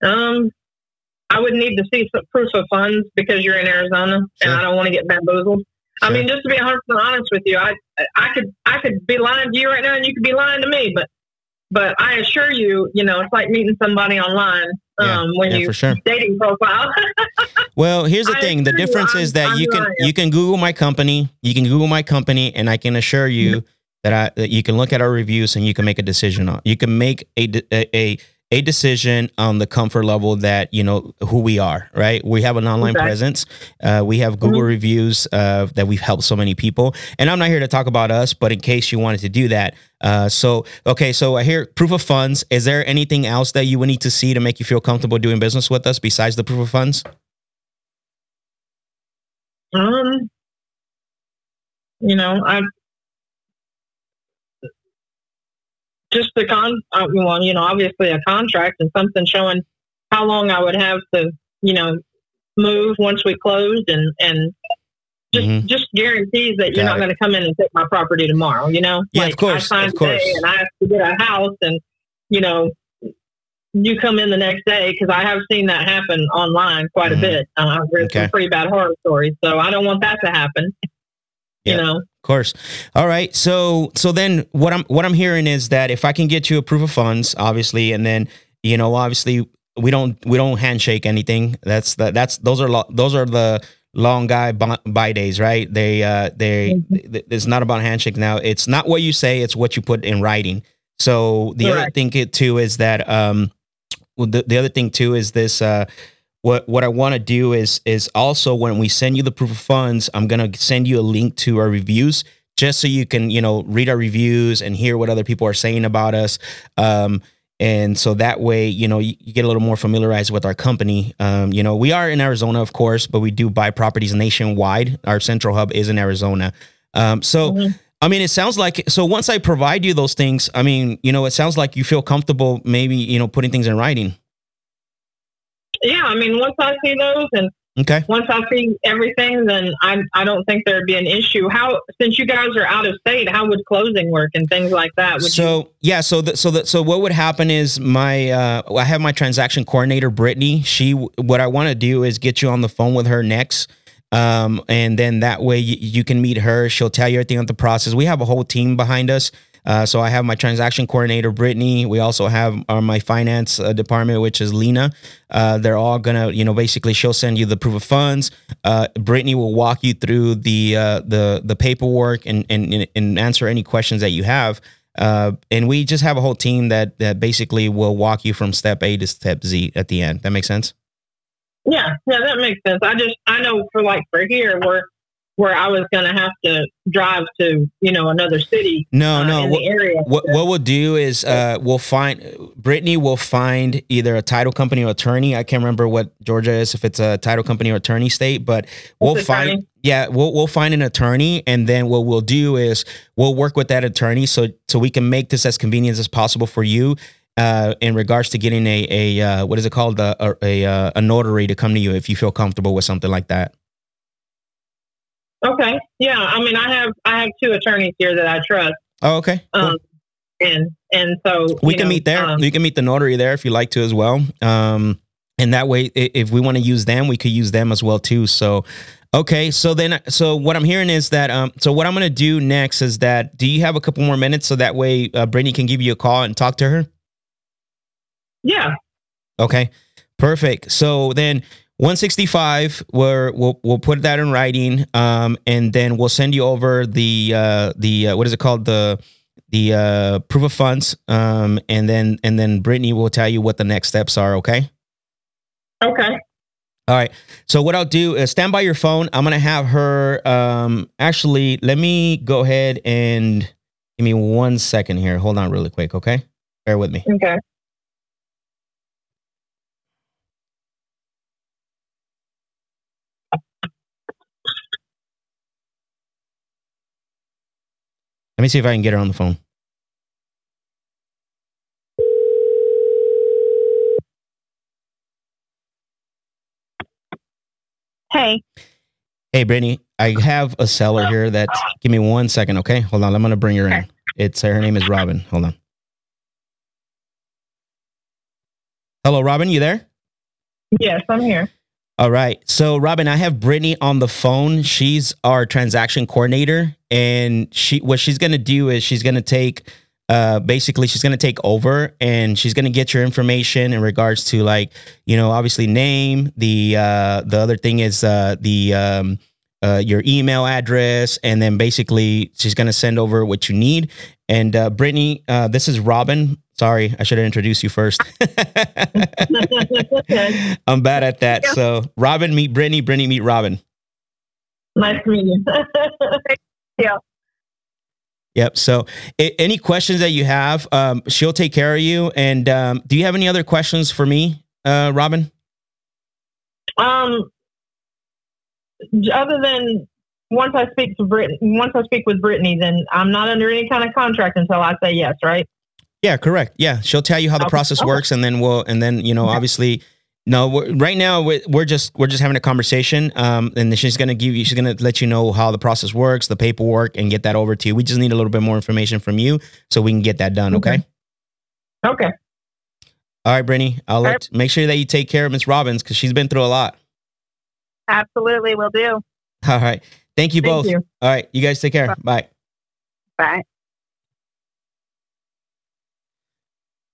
Um, I would need to see some proof of funds because you're in Arizona sure. and I don't want to get bamboozled. Sure. I mean, just to be 100 honest with you, I I could I could be lying to you right now, and you could be lying to me. But but I assure you, you know, it's like meeting somebody online yeah. um, when yeah, you sure. dating profile. well, here's the I thing: the difference you, is that I'm you can lying. you can Google my company, you can Google my company, and I can assure you mm-hmm. that I that you can look at our reviews and you can make a decision on. You can make a a, a a decision on the comfort level that you know who we are right? We have an online presence. Uh, we have google mm-hmm. reviews uh, that we've helped so many people. And i'm not here to talk about us but in case you wanted to do that uh, so okay so i hear proof of funds. Is there anything else that you would need to see to make you feel comfortable doing business with us besides the proof of funds? Um you know i just the con, uh, well, you know, obviously a contract and something showing how long I would have to, you know, move once we closed and, and just, mm-hmm. just guarantees that you're Got not going to come in and take my property tomorrow, you know? Yeah, like of course. I of course. and I have to get a house and, you know, you come in the next day because I have seen that happen online quite mm-hmm. a bit. Uh, I've read okay. some pretty bad horror stories, so I don't want that to happen. You know, of course. All right. So so then what I'm what I'm hearing is that if I can get you a proof of funds, obviously, and then you know, obviously we don't we don't handshake anything. That's the that's those are lo- those are the long guy buy days, right? They uh they mm-hmm. it's not about handshake now. It's not what you say, it's what you put in writing. So the Correct. other thing too is that um the, the other thing too is this uh what what I want to do is is also when we send you the proof of funds, I'm gonna send you a link to our reviews just so you can you know read our reviews and hear what other people are saying about us. Um, and so that way, you know, you, you, get a little more familiarized with our company. Um, you know, we are in Arizona, of course, but we do buy properties nationwide. Our central hub is in Arizona. Um, so. Mm-hmm. I mean, it sounds like so. Once I provide you those things, I mean, you know, it sounds like you feel comfortable, maybe you know, putting things in writing yeah, I mean, once I see those and okay, once I see everything, then I I don't think there'd be an issue. How since you guys are out of state, how would closing work and things like that? Would so you- yeah, so the, so the, so what would happen is my uh, I have my transaction coordinator Brittany. She what I want to do is get you on the phone with her next. Um, and then that way you, you can meet her. She'll tell you everything about the process. We have a whole team behind us. Uh, so I have my transaction coordinator, Brittany. We also have uh, my finance uh, department, which is Lena. Uh, they're all gonna, you know, basically she'll send you the proof of funds. Uh, Brittany will walk you through the uh, the the paperwork and, and and answer any questions that you have. and we just have a whole team that that basically will walk you from step A to step Z at the end. That makes sense. Yeah, yeah, that makes sense. I just I know for like for here, we're where I was going to have to drive to, you know, another city. No, uh, no. what, area. What, what we'll do is uh, we'll find Brittany will find either a title company or attorney. I can't remember what Georgia is, if it's a title company or attorney state, but we'll find. Yeah, we'll we'll find an attorney, and then what we'll do is we'll work with that attorney so so we can make this as convenient as possible for you. Uh, in regards to getting a a uh, what is it called a a, a, uh, a notary to come to you if you feel comfortable with something like that. Okay. Yeah. I mean, I have I have two attorneys here that I trust. Oh, okay. Cool. Um, and and so we can know, meet there. um, you can meet the notary there if you like to as well. Um, and that way, if we want to use them, we could use them as well too. So, okay. So then, so what I'm hearing is that, um, so what I'm going to do next is that, do you have a couple more minutes so that way uh, Brittany can give you a call and talk to her? yeah. Okay, perfect. So then 165, we're, we'll we'll put that in writing, um, and then we'll send you over the uh, the uh, what is it called the the uh, proof of funds, um, and then and then Brittany will tell you what the next steps are. Okay. Okay. All right. So what I'll do is stand by your phone. I'm gonna have her. Um, actually, let me go ahead and give me one second here. Hold on, really quick. Okay. Bear with me. Okay. Let me see if I can get her on the phone. Hey, Hey, Brittany, I have a seller here that. Give me one second, okay? Hold on. I'm gonna bring her in. It's her name is Robin. Hold on. Hello, Robin. You there? Yes, I'm here. All right. So, Robin, I have Brittany on the phone. She's our transaction coordinator, and she what she's gonna do is she's gonna take. Uh, basically, she's gonna take over, and she's gonna get your information in regards to like, you know, obviously name. The uh, the other thing is uh, the um, uh, your email address, and then basically she's gonna send over what you need. And uh, Brittany, uh, this is Robin. Sorry, I should have introduced you first. okay. I'm bad at that. Yeah. So Robin meet Brittany, Brittany meet Robin. Nice to meet you. Yep. So a- any questions that you have, um, she'll take care of you. And um, do you have any other questions for me, uh, Robin? um, other than once I speak to Brit, once I speak with Brittany, then I'm not under any kind of contract until I say yes, right? Yeah, correct. Yeah, she'll tell you how the Okay. process Okay. works, and then we'll, and then you know, Okay. obviously, no, we're, right now we're, we're just we're just having a conversation, um, and she's gonna give you, she's gonna let you know how the process works, the paperwork, and get that over to you. We just need a little bit more information from you so we can get that done. Okay. Okay. Okay. All right, Brittany. I'll let make sure that you take care of Miss Robbins because she's been through a lot. absolutely will do. All right. Thank you Thank both. you. All right. You guys take care. Bye. Bye.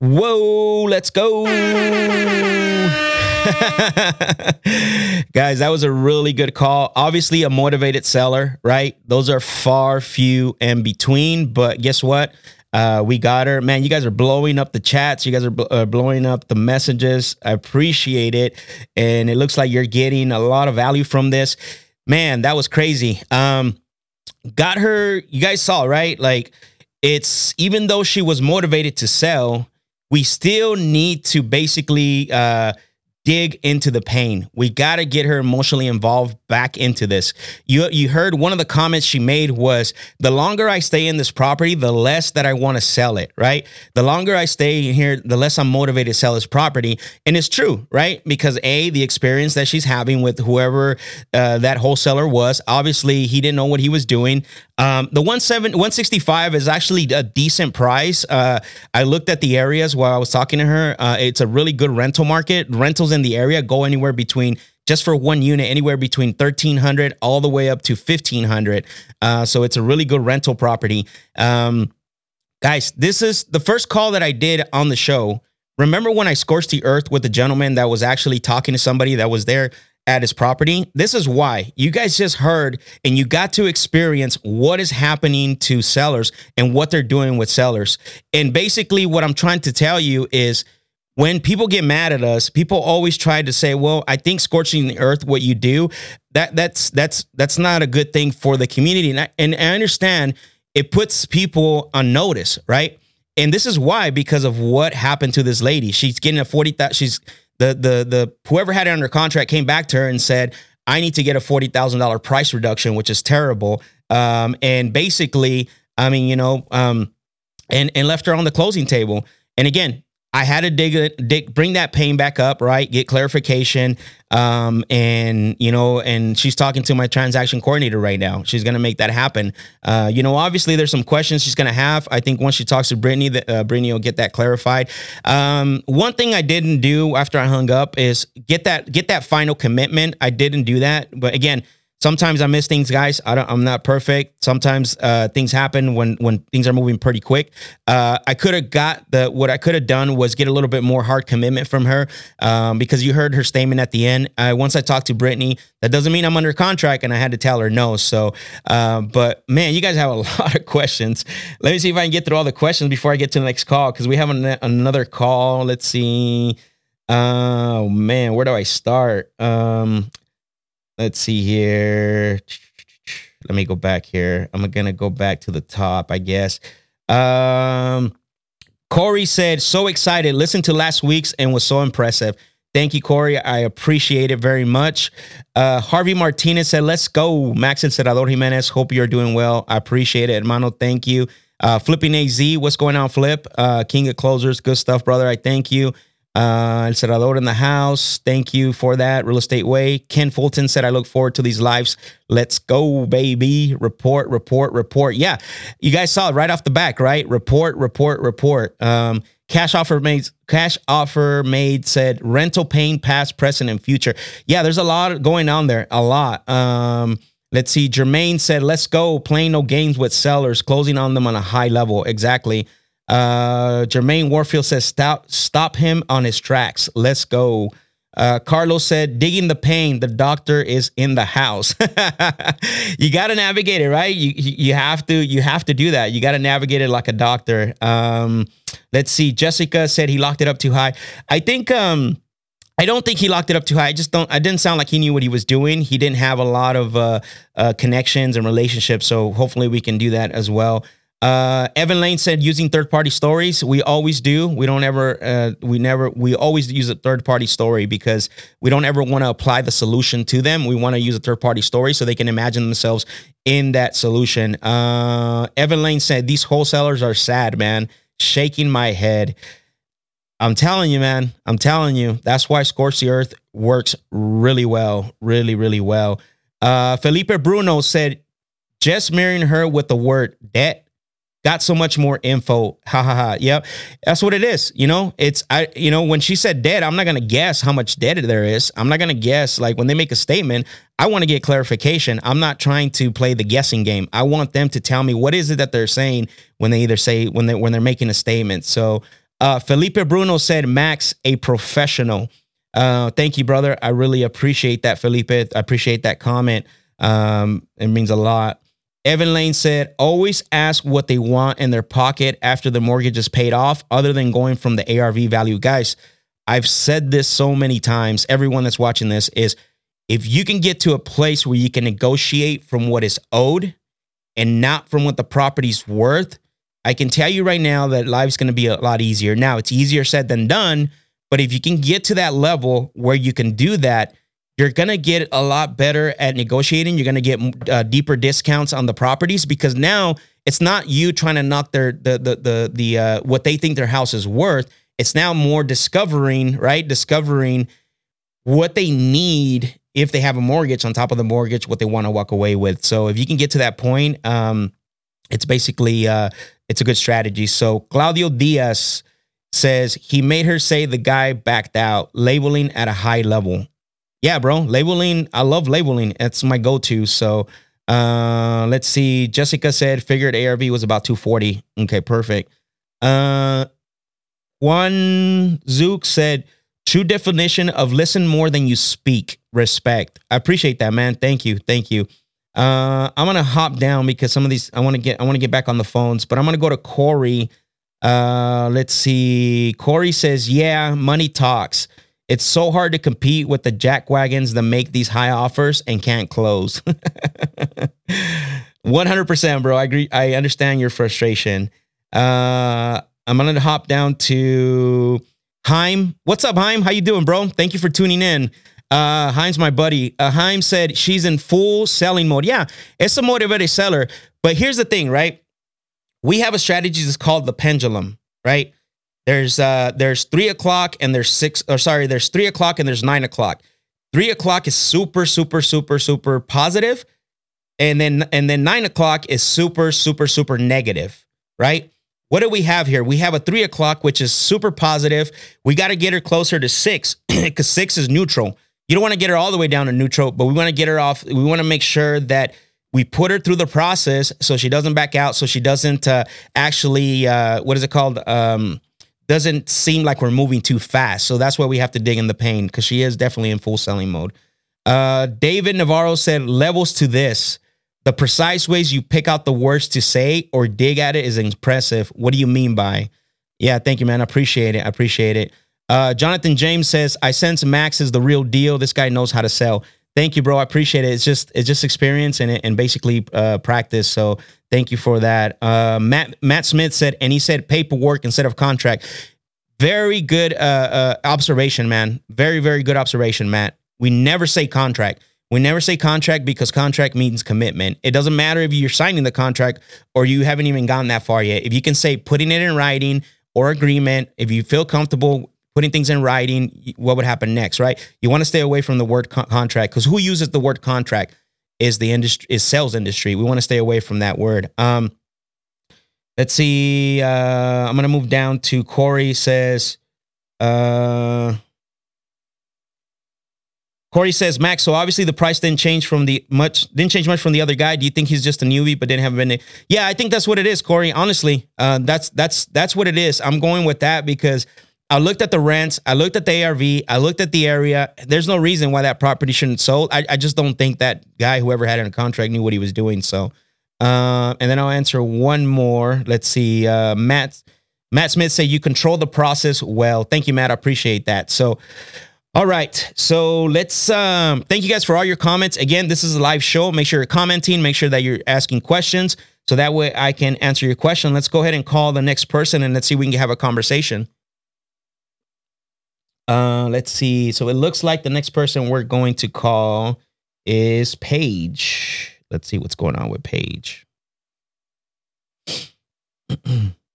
Whoa, let's go. Guys, that was a really good call. Obviously, a motivated seller, right? Those are far few and between, but guess what? Uh, we got her. Man, you guys are blowing up the chats. You guys are bl- uh, blowing up the messages. I appreciate it. And it looks like you're getting a lot of value from this. Man, that was crazy. Um, got her, you guys saw, right? Like, it's even though she was motivated to sell, we still need to basically uh, dig into the pain. We got to get her emotionally involved back into this. You you heard one of the comments she made was the longer I stay in this property, the less that I want to sell it, right? The longer I stay in here, the less I'm motivated to sell this property. And it's true, right? Because A, the experience that she's having with whoever uh, that wholesaler was, obviously he didn't know what he was doing. Um, the 17 165 is actually a decent price. Uh, I looked at the areas while I was talking to her. Uh, it's a really good rental market. Rentals in the area go anywhere between just for one unit, anywhere between 1300 all the way up to 1500. Uh, so it's a really good rental property. Um, guys, this is the first call that I did on the show. Remember when I scorched the earth with the gentleman that was actually talking to somebody that was there at his property? This is why you guys just heard and you got to experience what is happening to sellers and what they're doing with sellers. And basically, what I'm trying to tell you is when people get mad at us, people always try to say, "Well, I think scorching the earth, what you do, that that's that's that's not a good thing for the community." And I, and I understand it puts people on notice, right? And this is why, because of what happened to this lady. She's getting a forty thousand. She's the the the whoever had it under contract came back to her and said, "I need to get a forty thousand dollar price reduction," which is terrible. Um, and basically, I mean, you know, um, and and left her on the closing table. And again, I had to dig dig, bring that pain back up, right? Get clarification. Um, and you know, and she's talking to my transaction coordinator right now. She's gonna make that happen. Uh, you know, obviously there's some questions she's gonna have. I think once she talks to Brittany, that uh, Brittany will get that clarified. Um, one thing I didn't do after I hung up is get that get that final commitment. I didn't do that, but again, Sometimes I miss things, guys. I don't, I'm not perfect. Sometimes uh, things happen when when things are moving pretty quick. Uh, I could have got the what I could have done was get a little bit more hard commitment from her um, because you heard her statement at the end. Uh, once I talked to Brittany, that doesn't mean I'm under contract, and I had to tell her no. So, uh, but man, you guys have a lot of questions. Let me see if I can get through all the questions before I get to the next call because we have an, another call. Let's see. Oh man, where do I start? Um, let's see here. Let me go back here. I'm gonna go back to the top, I guess. Um, Corey said, "So excited! Listen to last week's and was so impressive." Thank you, Corey. I appreciate it very much. Uh, Harvey Martinez said, "Let's go, Max and Cerrador Jimenez. Hope you're doing well. I appreciate it, hermano. Thank you." Uh, Flipping AZ, what's going on, Flip? Uh, King of Closers, good stuff, brother. I thank you. Uh, El Cerrador in the house. Thank you for that. Real Estate Way. Ken Fulton said, I look forward to these lives. Let's go, baby. Report, report, report. Yeah. You guys saw it right off the back, right? Report, report, report. Um, cash offer made cash offer made said rental pain, past, present, and future. Yeah, there's a lot going on there. A lot. Um, let's see. Jermaine said, let's go. Playing no games with sellers, closing on them on a high level. Exactly. Uh, Jermaine Warfield says, stop, stop him on his tracks. Let's go. Uh, Carlos said, digging the pain. The doctor is in the house. you got to navigate it, right? You, you have to, you have to do that. You got to navigate it like a doctor. Um, let's see. Jessica said he locked it up too high. I think, um, I don't think he locked it up too high. I just don't. I didn't sound like he knew what he was doing. He didn't have a lot of uh, uh, connections and relationships. So hopefully we can do that as well. Uh, Evan Lane said using third party stories. We always do. We don't ever, uh, we never, we always use a third party story because we don't ever want to apply the solution to them. We want to use a third party story so they can imagine themselves in that solution. Uh, Evan Lane said these wholesalers are sad, man. Shaking my head. I'm telling you, man. I'm telling you. That's why Scorch the Earth works really well, really, really well. Uh, Felipe Bruno said just marrying her with the word debt got so much more info. Ha ha ha. Yep. That's what it is. You know, it's I you know, when she said dead, I'm not gonna guess how much dead there is. I'm not gonna guess like when they make a statement, I want to get clarification. I'm not trying to play the guessing game. I want them to tell me what is it that they're saying when they either say when they when they're making a statement. So uh Felipe Bruno said Max a professional. Uh thank you, brother. I really appreciate that, Felipe. I appreciate that comment. Um, it means a lot. Evan Lane said, always ask what they want in their pocket after the mortgage is paid off, other than going from the ARV value. Guys, I've said this so many times. Everyone that's watching this is if you can get to a place where you can negotiate from what is owed and not from what the property's worth, I can tell you right now that life's to be a lot easier. Now, it's easier said than done, but if you can get to that level where you can do that, you're going to get a lot better at negotiating. You're going to get uh, deeper discounts on the properties because now it's not you trying to knock their the the the the uh, what they think their house is worth. It's now more discovering, right? Discovering what they need if they have a mortgage on top of the mortgage, what they want to walk away with. So if you can get to that point, um, it's basically uh, it's a good strategy. So Claudio Diaz says he made her say the guy backed out, labeling at a high level yeah, bro, labeling. I love labeling. It's my go-to. So uh, let's see. Jessica said figured ARV was about 240. Okay, perfect. Uh, Juan Zook said true definition of listen more than you speak. Respect. I appreciate that, man. Thank you. Thank you. Uh, I'm gonna hop down because some of these I want to get I want to get back on the phones, but I'm gonna go to Corey. Uh, let's see. Corey says, "Yeah, money talks." It's so hard to compete with the jack wagons that make these high offers and can't close. 100%, bro. I agree. I understand your frustration. Uh, I'm gonna hop down to Heim. What's up, Heim? How you doing, bro? Thank you for tuning in. Uh, Heim's my buddy. Uh, Heim said she's in full selling mode. Yeah, it's a motivated seller. But here's the thing, right? We have a strategy that's called the pendulum, right? There's uh there's three o'clock and there's six or sorry, there's three o'clock and there's nine o'clock. Three o'clock is super, super, super, super positive, and then and then nine o'clock is super, super, super negative, right? What do we have here? We have a three o'clock, which is super positive. We got to get her closer to six because six is neutral. You don't want to get her all the way down to neutral, but we want to get her off. We want to make sure that we put her through the process so she doesn't back out, so she doesn't uh, actually uh, what is it called? Um, doesn't seem like we're moving too fast. So that's why we have to dig in the pain because she is definitely in full selling mode. Uh, David Navarro said levels to this. The precise ways you pick out the words to say or dig at it is impressive. What do you mean by? Yeah, thank you, man. I appreciate it. I appreciate it. Uh, Jonathan James says, I sense Max is the real deal. This guy knows how to sell. Thank you, bro. I appreciate it. It's just it's just experience and and basically uh, practice. So thank you for that. Uh, Matt Matt Smith said, and he said paperwork instead of contract. Very good uh, uh, observation, man. Very very good observation, Matt. We never say contract. We never say contract because contract means commitment. It doesn't matter if you're signing the contract or you haven't even gone that far yet. If you can say putting it in writing or agreement, if you feel comfortable putting things in writing, what would happen next, right? You want to stay away from the word co- contract because who uses the word contract is the industry is sales industry. We want to stay away from that word. Um, let's see. Uh, I'm gonna move down to Corey says. Uh, Corey says, Max. So obviously the price didn't change from the much didn't change much from the other guy. Do you think he's just a newbie but didn't have been? Yeah, I think that's what it is, Corey. Honestly, uh, that's that's that's what it is. I'm going with that because I looked at the rents, I looked at the ARV, I looked at the area. There's no reason why that property shouldn't sold. I, I just don't think that guy, whoever had it in a contract, knew what he was doing. So, uh, and then I'll answer one more. Let's see. Uh, Matt Matt Smith say you control the process well. Thank you, Matt. I appreciate that. So, all right. So let's um, thank you guys for all your comments. Again, this is a live show. Make sure you're commenting. Make sure that you're asking questions so that way I can answer your question. Let's go ahead and call the next person and let's see if we can have a conversation. Uh, let's see. So it looks like the next person we're going to call is Paige. Let's see what's going on with Paige.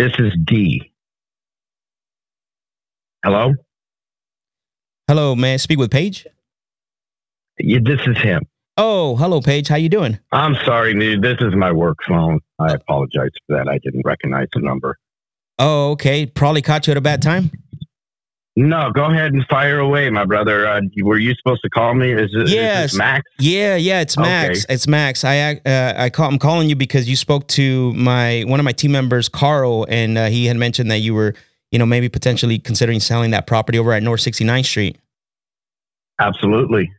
This is D. Hello? Hello, may I speak with Paige? Yeah, this is him. Oh, hello, Paige. How you doing? I'm sorry, dude. This is my work phone. I apologize for that. I didn't recognize the number. Oh, okay. Probably caught you at a bad time. No, go ahead and fire away, my brother. Uh, were you supposed to call me? Is, it, is Yes. this Max? Yeah, yeah, it's Max. It's Max. I uh, I call, I'm calling you because you spoke to my one of my team members, Carl, and uh, he had mentioned that you were, you know, maybe potentially considering selling that property over at North 69th Street. Absolutely.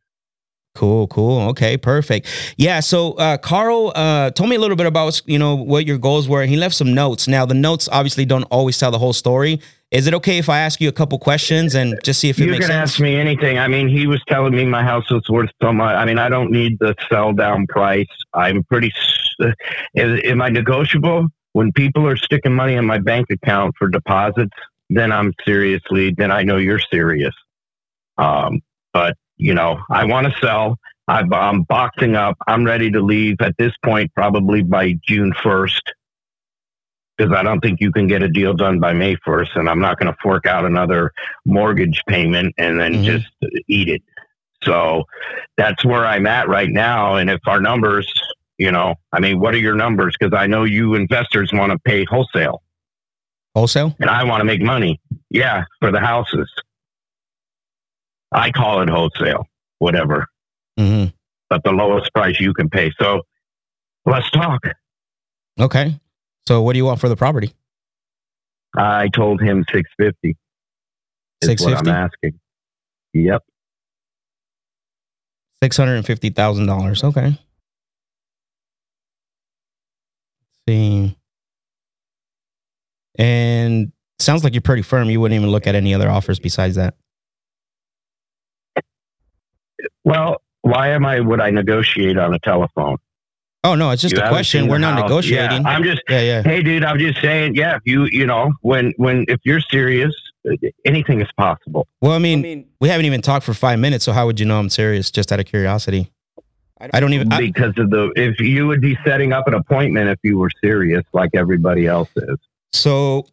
Cool, cool. Okay, perfect. Yeah. So uh, Carl uh, told me a little bit about you know what your goals were, he left some notes. Now the notes obviously don't always tell the whole story. Is it okay if I ask you a couple questions and just see if it You makes can sense? ask me anything. I mean, he was telling me my house was worth so much. I mean, I don't need the sell down price. I'm pretty. Is, am I negotiable? When people are sticking money in my bank account for deposits, then I'm seriously. Then I know you're serious. Um, but you know, I want to sell. I, I'm boxing up. I'm ready to leave at this point, probably by June 1st, because I don't think you can get a deal done by May 1st, and I'm not going to fork out another mortgage payment and then Mhm. just eat it. So that's where I'm at right now. And if our numbers, you know, I mean, what are your numbers? Because I know you investors want to pay wholesale, Wholesale. and I want to make money. Yeah, for the houses. I call it wholesale, whatever, hmm but the lowest price you can pay. So let's talk. Okay. So what do you want for the property? I told him 650 is what 650? I'm asking. Yep. Six hundred and fifty thousand dollars. Okay. Let's see. And sounds like you're pretty firm. You wouldn't even look at any other offers besides that. Well, why am I would I negotiate on a telephone? Oh no, it's just You a question. We're not house. negotiating. Yeah, I'm just Yeah, yeah. hey dude i'm just saying yeah if you you know when when if you're serious uh, anything is possible Well, I mean, we haven't even talked for five minutes, so how would you know I'm serious? Just out of curiosity. I don't even. I, because of the if you would be setting up an appointment if you were serious like everybody else is so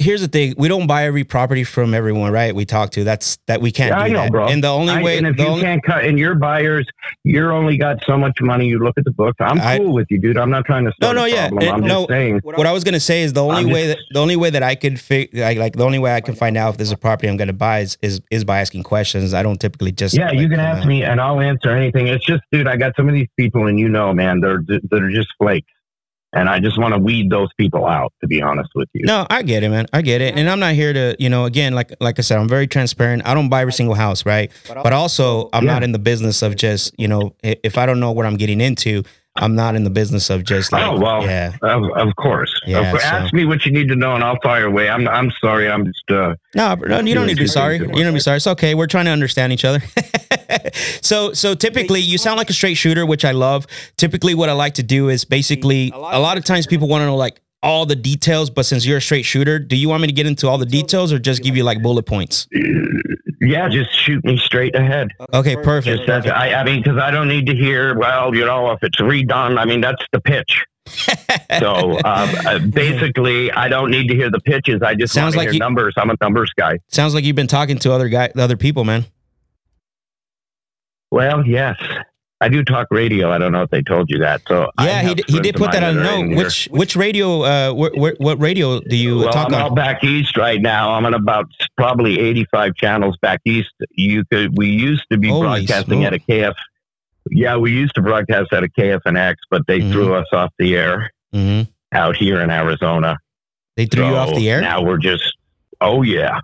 here's the thing: we don't buy every property from everyone, right? We talk to. That's that we can't Yeah, do I know, that. bro. And the only I- way, and if you only, can't cut and your buyers you're only got so much money you look at the books i'm I- cool with you dude i'm not trying to no, a yeah, and i'm no, just saying what I was gonna say is the only I'm way that the only way that I could fig, like, like the only way I can find out if there's a property I'm gonna buy is is, is by asking questions. I don't typically just yeah you can ask me and i'll answer anything it's just dude i got some of these people and you know man they're they're just flakes and i just want to weed those people out to be honest with you No, I get it, man. I get it, and I'm not here to, you know, again, like like I said, I'm very transparent. I don't buy every single house, right? But also, I'm Yeah. not in the business of just, you know, if I don't know what I'm getting into, I'm not in the business of just like, Oh, well. yeah, Of, of course. Yeah, of so- Ask me what you need to know, and I'll fire away. I'm I'm sorry. I'm just uh, no, no, you don't need to be sorry. You don't need to be sorry. It's okay. We're trying to understand each other. so, so typically, you sound like a straight shooter, which I love. Typically, what I like to do is basically, a lot of times people want to know like all the details, but since you're a straight shooter, do you want me to get into all the details or just give you like bullet points? yeah. Just shoot me straight ahead. Okay, perfect. Just I I mean, because I don't need to hear. Well, you know, if it's redone. I mean, that's the pitch. So uh, uh, basically, I don't need to hear the pitches. I just Sounds like hear you- numbers. I'm a numbers guy. Sounds like you've been talking to other guy, other people, man. Well, yes. I do talk radio. I don't know if they told you that. So Yeah, he did, he did put that on a note. Which which radio? Uh, wh- wh- what radio do you well, talk I'm on? out back east right now. I'm on about probably 85 channels back east. You could. We used to be Holy broadcasting at a KF. Yeah, we used to broadcast at a KFNX, but they Mhm. threw us off the air hmm out here in Arizona. They threw you off the air. Now we're just. Oh yeah.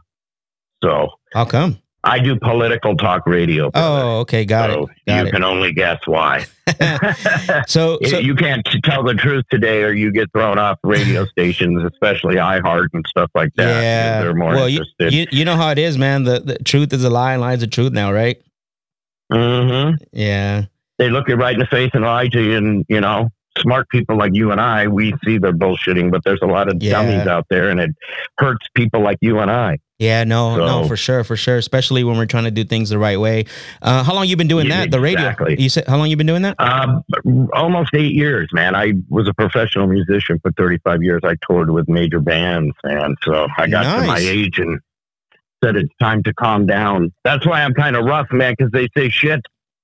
So How come? I do political talk radio. Oh, okay, got so it, got you it. can only guess why. So, so you can't tell the truth today, or you get thrown off radio stations, especially iHeart and stuff like that. yeah. they're more well, you, interested. you you know how it is, man. The, the truth is a lie, and lies the truth now, right? Mm-hmm. Yeah. They look you right in the face and lie to you, and you know, smart people like you and I, we see they're bullshitting, but there's a lot of Yeah. dummies out there, and it hurts people like you and I. Yeah, no, no, for sure, for sure. Especially when we're trying to do things the right way. Uh, how long you been doing Yeah, that? The radio. You said how long you been doing that? Um, almost eight years, man. I was a professional musician for 35 years. I toured with major bands, and so I got to my age and said it's time to calm down. That's why I'm kind of rough, man, because they say shit.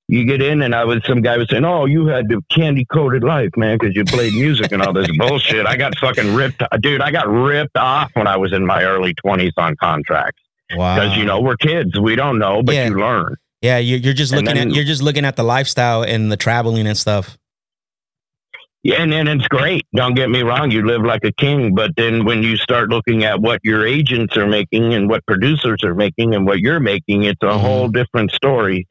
You get in, and I was some guy was saying, "Oh, you had the candy coated life, man, because you played music and all this bullshit." I got fucking ripped, dude. I got ripped off when I was in my early 20s on contracts Wow. because you know we're kids, we don't know, but Yeah. you learn. Yeah, you're, you're just looking then- at you're just looking at the lifestyle and the traveling and stuff. Yeah, and then it's great. Don't get me wrong, you live like a king. But then when you start looking at what your agents are making and what producers are making and what you're making, it's a Mhm. whole different story.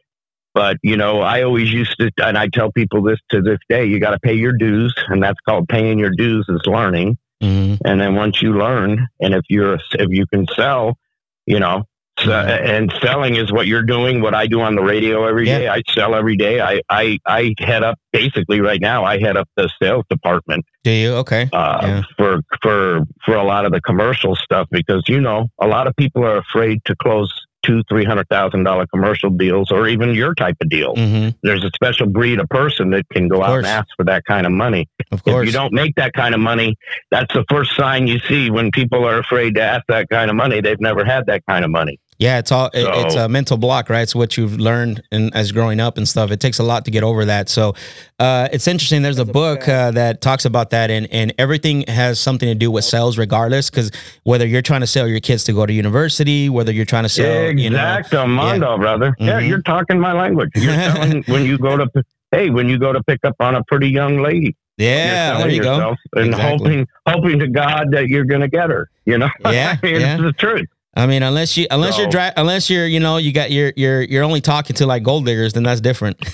But, you know, I always used to, and I tell people this to this day you got to pay your dues, and that's called paying your dues is learning. hmm And then once you learn, and if you're, if you can sell, you know, so, and selling is what you're doing. What I do on the radio every Yeah. day, I sell every day. I, I, I head up basically right now. I head up the sales department Do you? Okay. uh, Yeah. for for for a lot of the commercial stuff because you know a lot of people are afraid to close two three hundred thousand dollar commercial deals or even your type of deal. hmm There's a special breed of person that can go out and ask for that kind of money. Of course, If you don't make that kind of money, that's the first sign you see when people are afraid to ask that kind of money. They've never had that kind of money. Yeah, it's all it- it's a mental block, right? It's what you've learned and as growing up and stuff. It takes a lot to get over that. So uh, it's interesting. There's a book uh, that talks about that, and and everything has something to do with sales, regardless. Because whether you're trying to sell your kids to go to university, whether you're trying to sell, you know, Exacto, Mondo, brother. Yeah, Mhm. you're talking my language. You're telling when you go to hey, when you go to pick up on a pretty young lady. yeah, you're there you go. yourself and Exactly. hoping hoping to God that you're going to get her. You know, Yeah, I mean, yeah. it's the truth. I mean, unless you unless you're So- dri- unless you're you know you got you're you're you're only talking to like gold diggers, then that's different.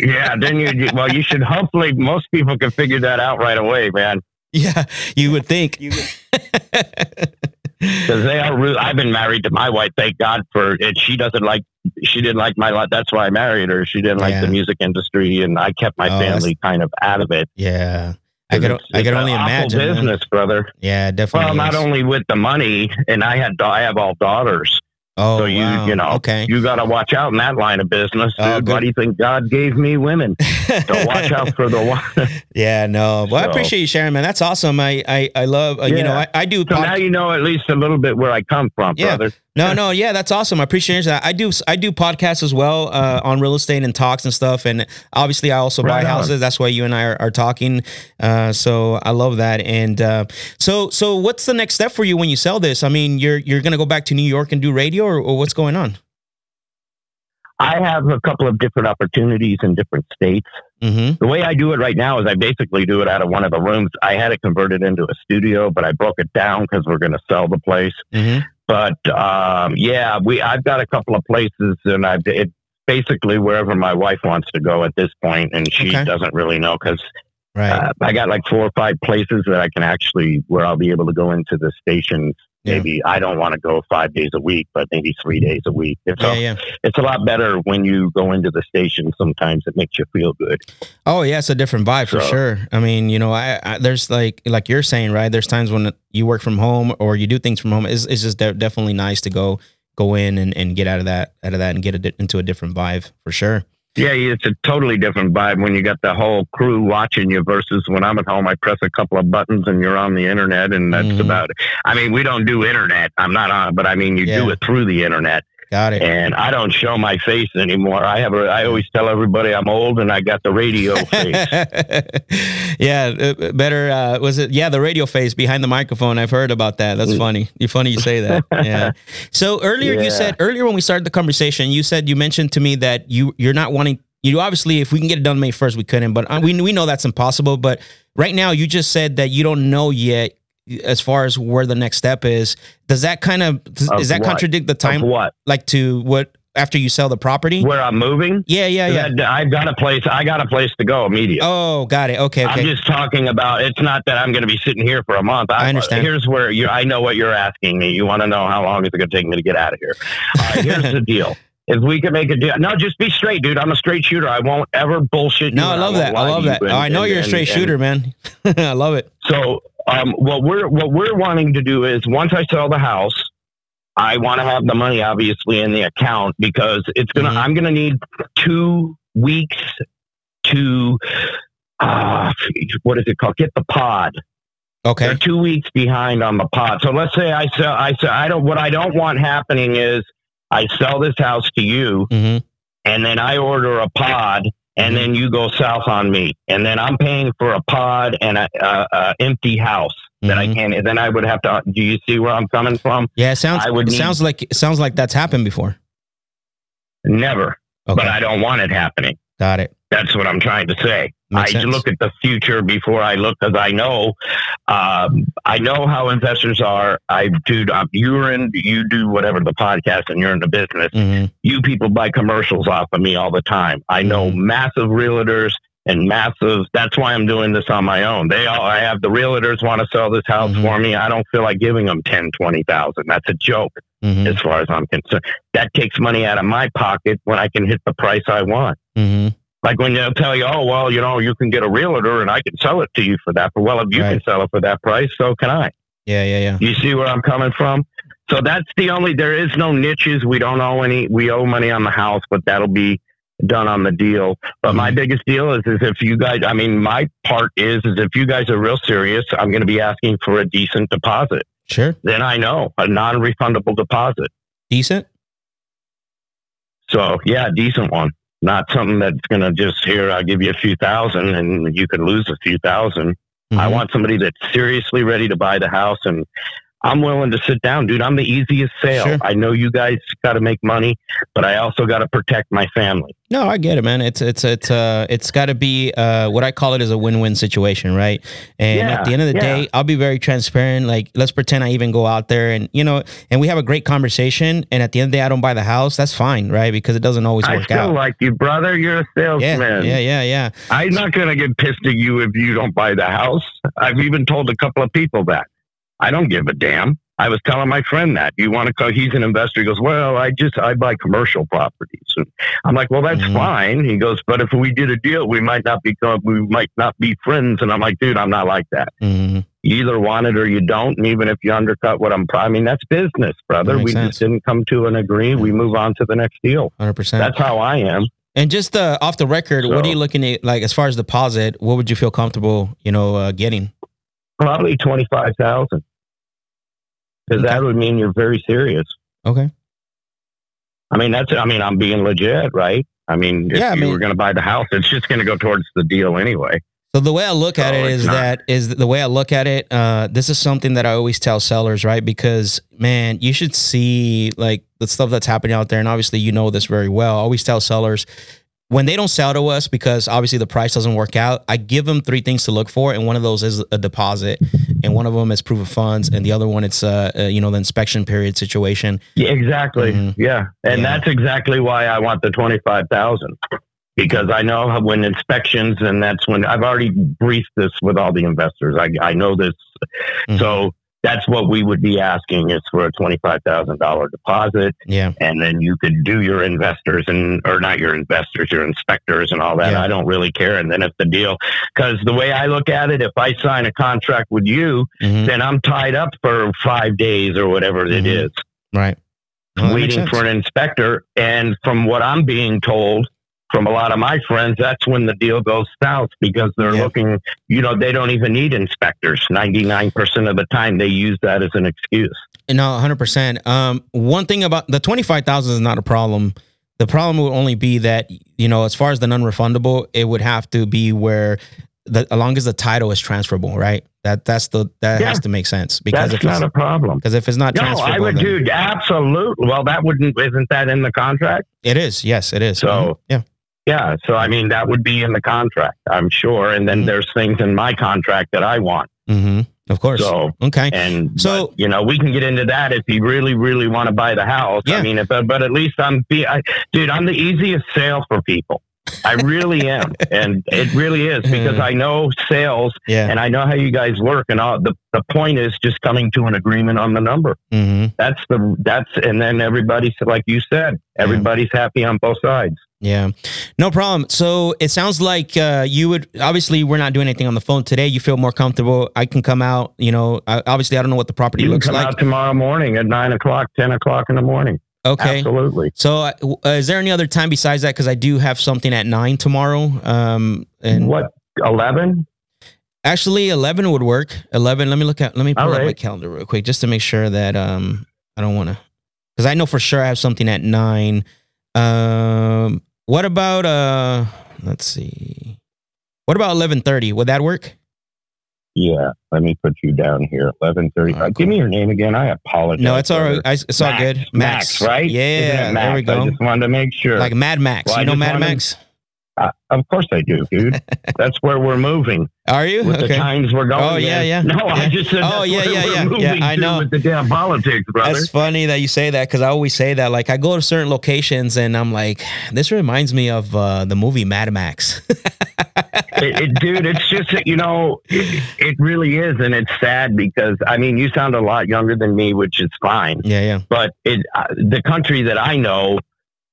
Yeah, then you you- well, you should hopefully most people can figure that out right away, man. yeah, you would think. because they are. Re- I've been married to my wife. Thank God for it. She doesn't like. She didn't like my life. That's why I married her. She didn't like Yeah. the music industry, and I kept my Oh, family kind of out of it. Yeah. I could, I could only imagine. man. business, brother. Yeah, definitely. Well, not is. only with the money, and I had I have all daughters. Oh, so you wow. you know okay. you got to watch out in that line of business, dude. Oh. Why do you think God gave me women? So watch out for the one. yeah, no. Well, I appreciate you sharing, man. That's awesome. I, I, I love. Uh, You know, I, I do. So pod- now you know at least a little bit where I come from, Yeah. brother. No, no, yeah, that's awesome. I appreciate that. I do, I do podcasts as well uh, on real estate and talks and stuff. And obviously, I also buy on. houses. That's why you and I are, are talking. Uh, so I love that. And uh, so, so what's the next step for you when you sell this? I mean, you're you're gonna go back to New York and do radio, or, or what's going on? I have a couple of different opportunities in different states. Mm-hmm. The way I do it right now is I basically do it out of one of the rooms. I had it converted into a studio, but I broke it down because we're going to sell the place. Mm-hmm. But um, yeah, we I've got a couple of places, and I've it basically wherever my wife wants to go at this point, and she Okay. doesn't really know because Right. uh, I got like four or five places that I can actually where I'll be able to go into the stations. Yeah. Maybe I don't want to go five days a week, but maybe three days a week. It's yeah, a, yeah. it's a lot better when you go into the station. Sometimes it makes you feel good. Oh yeah, it's a different vibe for So- sure. I mean, you know, I, I there's like like you're saying, right? There's times when you work from home or you do things from home. It's, it's just de- definitely nice to go go in and, and get out of that out of that and get it into a different vibe for sure. Yeah, it's a totally different vibe when you got the whole crew watching you versus when I'm at home. I press a couple of buttons and you're on the internet, and that's Mhm. about it. I mean, we don't do internet. I'm not on, but I mean, you do it through the internet, Got it. and I don't show my face anymore. I have. A, I always tell everybody I'm old and I got the radio face. yeah, uh, better uh, was it? Yeah, the radio face behind the microphone. I've heard about that. That's Mm. funny. You're funny you say that. Yeah. So earlier you said earlier when we started the conversation, you said you mentioned to me that you you're not wanting. You obviously, if we can get it done May first, we couldn't. But uh, we we know that's impossible. But right now, you just said that you don't know yet as far as where the next step is. Does that kind of does Of that what? contradict the Of time what? like to what after you sell the property? Where I'm moving? Yeah, yeah, yeah. That- I've got a place. I got a place to go immediately. Oh, got it. Okay, okay. I'm just talking about. It's not that I'm going to be sitting here for a month. I understand. Here's where you. I know what you're asking me. You want to know how long is it going to take me to get out of here? Right. Here's the deal. If we can make a deal, no, just be straight, dude. I'm a straight shooter. I won't ever bullshit. No, you I love that. I love that. And- I know and- you're a straight and- shooter, man. I love it. So, um, what we're what we're wanting to do is once I sell the house, I want to have the money obviously in the account because it's gonna. Mhm. I'm gonna need two weeks to. Uh, what is it called? Get the pod. Okay. They're two weeks behind on the pod. So let's say I sell. I sell. I don't. What I don't want happening is I sell this house to you, hmm and then I order a pod, and Mhm. then you go south on me, and then I'm paying for a pod and a, a, a empty house that I Mhm. can't. And Then I would have to. Do you see where I'm coming from? Yeah, it sounds. I would it need- sounds like sounds like that's happened before. Never. Okay, But I don't want it happening. got it. That's what I'm trying to say. Makes I sense. look at the future before I look because I know, um, I know how investors are. I do. You're in. You do whatever the podcast, and you're in the business. Mhm. You people buy commercials off of me all the time. I know Mhm. massive realtors and massive. That's why I'm doing this on my own. They all. I have the realtors want to sell this house Mhm. for me. I don't feel like giving them ten, twenty thousand. That's a joke Mhm. as far as I'm concerned. That takes money out of my pocket when I can hit the price I want. Like when they'll tell you, oh, well, you know, you can get a realtor and I can sell it to you for that. But well, if you can sell it for that price, so can I. Yeah, yeah, yeah. You see where I'm coming from? So that's the only, there is no niches. We don't owe any, we owe money on the house, but that'll be done on the deal. But my Mhm. biggest deal is, is if you guys, I mean, my part is, is if you guys are real serious, I'm going to be asking for a decent deposit. Sure. Then I know a non refundable deposit. Decent. So yeah, decent one. Not something that's going to just here, I'll give you a few thousand and you could lose a few 1000 I Mhm. want somebody that's seriously ready to buy the house and I'm willing to sit down, dude. I'm the easiest sale. Sure. I know you guys got to make money, but I also got to protect my family. No, I get it, man. It's it's it's uh it's got to be uh what I call it is a win-win situation, right? And Yeah, at the end of the yeah. day, I'll be very transparent. Like, let's pretend I even go out there and you know, and we have a great conversation. And at the end of the day, I don't buy the house. That's fine, right? Because it doesn't always I work still out. like you, brother. You're a Yeah, salesman. yeah, yeah, yeah. I'm not going to get pissed at you if you don't buy the house. I've even told a couple of people that. I don't give a damn. I was telling my friend that. You want to call? He's an investor. He goes, well, I just I buy commercial properties. And I'm like, well, that's Mhm. fine. He goes, but if we did a deal, we might not become we might not be friends. And I'm like, dude, I'm not like that. Mhm. You either want it or you don't. And even if you undercut what I'm, I mean, that's business, brother. That We sense. just didn't come to an agree. We move on to the next deal. 100%. That's how I am. and just uh, off the record, what are you looking at? Like, as far as deposit, what would you feel comfortable, you know, uh, getting? Probably twenty five thousand. Because Okay. that would mean you're very serious. Okay. I mean, that's. I mean, I'm being legit, right? I mean, if Yeah, I you mean- were going to buy the house, it's just going to go towards the deal anyway. So the way I look at So it it is not. that is the way I look at it. Uh, this is something that I always tell sellers, right? Because man, you should see like the stuff that's happening out there, and obviously you know this very well. I always tell sellers when they don't sell to us because obviously the price doesn't work out. I give them three things to look for, and one of those is a deposit, and one of them is proof of funds, and the other one it's uh, uh you know the inspection period situation. Yeah, exactly. Mhm. Yeah, and Yeah. that's exactly why I want the twenty five thousand because I know when inspections, and that's when I've already briefed this with all the investors. I I know this, Mhm. so that's what we would be asking is for a twenty five thousand dollar deposit, yeah, and then you could do your investors and or not your investors, your inspectors and all that. Yeah. I don't really care. And then if the deal, because the way I look at it, if I sign a contract with you, Mhm. then I'm tied up for five days or whatever it Mhm. is right. Well, waiting for an inspector. And from what I'm being told from a lot of my friends, that's when the deal goes south because they're Yeah. looking, you know, they don't even need inspectors. 99% of the time, they use that as an excuse. No, hundred percent. Um, one thing about the twenty five thousand is not a problem. The problem would only be that you know, as far as the non-refundable, it would have to be where the as long as the title is transferable, right? That that's the that Yeah. has to make sense because That's if it's not a problem. because if it's not No, transferable, I would then- do absolutely. Well, that wouldn't, isn't that in the contract? it is. Yes, it is. So- Mhm. yeah, Yeah. So, I mean, that would be in the contract, I'm sure. And then Mhm. there's things in my contract that I want. hmm of course. So, okay, And So- so you know we can get into that if you really really want to buy the house. Yeah. I mean, if, but at least I'm be, I, dude. I'm the easiest sale for people. I really am, and it really is because I know sales yeah. and I know how you guys work. And all the the point is just coming to an agreement on the number. hmm That's the that's and then everybody's like you said, everybody's happy on both sides. Yeah, no problem. So it sounds like uh, you would obviously we're not doing anything on the phone today. You feel more comfortable. I can come out. You know, I, obviously I don't know what the property You looks come like. out tomorrow morning at nine o'clock, ten o'clock in the morning. Okay. Absolutely. So uh, is there any other time besides that? Because I do have something at nine tomorrow. Um, and What eleven? actually eleven would work. Eleven. Let me look at. Let me pull All up my calendar real quick just to make sure that um I don't want to because I know for sure I have something at nine. Um, what about uh? Let's see. What about eleven thirty? Would that work? Yeah, let me put you down here. Eleven. All right, Give cool. me your name again. I apologize. No, it's all right. I, it's all good. Max, right? Yeah, Max? there we go. I just wanted to make sure. Like Mad Max. Well, you know Mad wanted- Max? Uh, of course I do, dude. that's where we're moving Are you? with the times we're going. Oh, yeah, yeah, No, yeah. I just said. Oh, yeah, yeah, yeah. Yeah, I know. with the damn politics, brother. That's funny that you say that because I always say that. Like I go to certain locations and I'm like, this reminds me of uh, the movie Mad Max. it, it, dude, it's just that, you know, it, it really is, and it's sad because I mean, you sound a lot younger than me, which is fine. yeah, yeah, but it uh, the country that I know,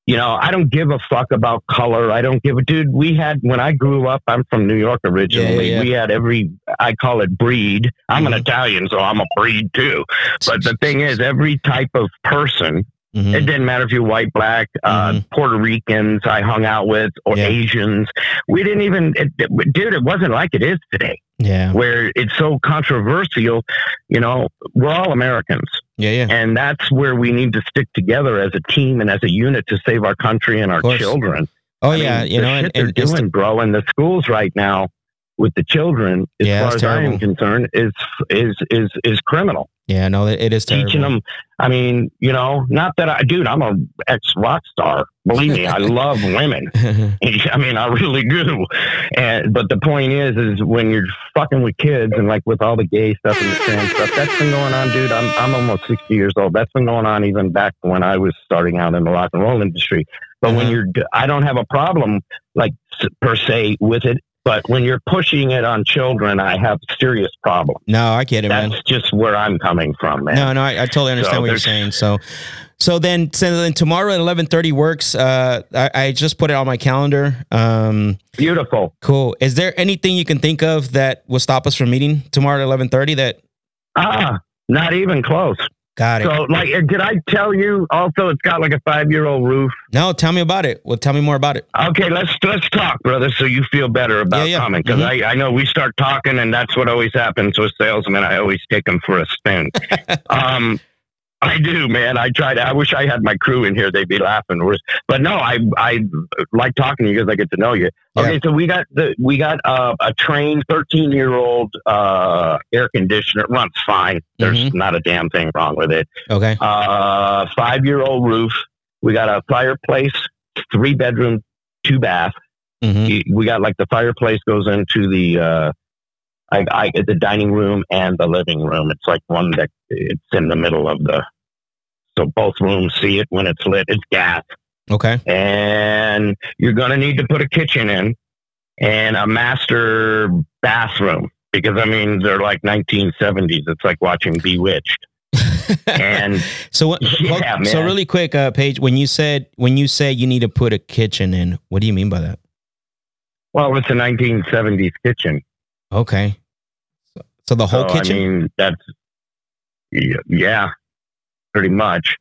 you know, I don't give a fuck about color. I don't give a dude. We had when I grew up. I'm from New York originally. yeah. We had every. I call it breed. I'm an Mhm. Italian, so I'm a breed too. But the thing is, every type of person. Mhm. It didn't matter if you're white, black, uh, Mhm. Puerto Ricans. I hung out with or Yeah. Asians. We didn't even, it, it- dude. It wasn't like it is today, yeah, where it's so controversial. You know, we're all Americans. Yeah, yeah. And that's where we need to stick together as a team and as a unit to save our country and our children. Oh I yeah, mean, you know, and, and doing, bro, in the schools right now with the children, as Yeah, far as I am concerned, is is is is criminal. yeah, no, it it is terrible. Teaching them. I mean, you know, not that I, dude, I'm a ex rock star. Believe me, I love women. I mean, I really do. And but the point is, is when you're fucking with kids and like with all the gay stuff and the trans stuff, that's been going on, dude. I'm I'm almost sixty years old. That's been going on even back when I was starting out in the rock and roll industry. But when Uh-huh. you're, I don't have a problem like per se with it. But when you're pushing it on children, I have serious problems. No, I get it, That's man. just where I'm coming from, man. No, no, I, I totally understand So what you're saying. So, so then, so then tomorrow at eleven thirty works. Uh, I, I just put it on my calendar. Um, Beautiful. cool. Is there anything you can think of that will stop us from meeting tomorrow at eleven thirty? That Ah, not even close. Got it. So, like, uh, did I tell you? Also, it's got like a five-year-old roof. no, tell me about it. Well, tell me more about it. Okay, let's let's talk, brother, so you feel better about Yeah, yeah. coming. Because Mhm. I, I know we start talking, and that's what always happens with salesmen. I always take them for a spin. um, I do, man. I tried. I wish I had my crew in here; they'd be laughing. But no, I I like talking to you because I get to know you. Okay, so we got the we got uh, a trained thirteen year old uh, air conditioner. It runs fine. There's Mhm. not a damn thing wrong with it Okay. uh, five year old roof. We got a fireplace, three bedroom, two bath. hmm We got like the fireplace goes into the uh, I, I, the dining room and the living room. It's like one that it's in the middle of the. So both rooms see it when it's lit. It's gas, Okay. and you're gonna need to put a kitchen in and a master bathroom because I mean they're like 1970s. It's like watching Bewitched. And so what? Yeah, so man. really quick, uh, Paige, when you said when you say you need to put a kitchen in, what do you mean by that? well, it's a 1970s kitchen. Okay. So, so the whole So, kitchen. I mean, that's yeah, pretty much.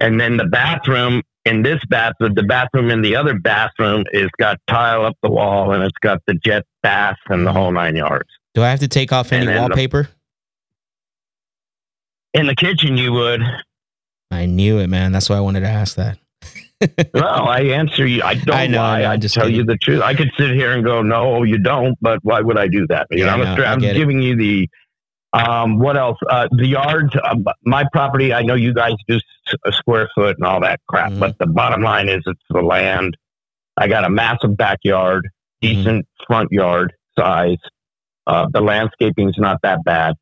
And then the bathroom in this bathroom, the bathroom in the other bathroom is got tile up the wall and it's got the jet bath and the whole nine yards. do I have to take off any then the- wallpaper? In the kitchen, you would. I knew it, man. That's why I wanted to ask that. Well, I answer you. I don't I know, lie. I I just tell kidding. you the truth. I could sit here and go, no, you don't. But why would I do that? You Yeah, know, I'm, I I'm get it. giving you the. Um, what else? Uh, the yards. Um, my property. I know you guys do s- a square foot and all that crap, Mhm. but the bottom line is it's the land. I got a massive backyard, Mhm. decent front yard size. Uh, the landscaping's not that bad.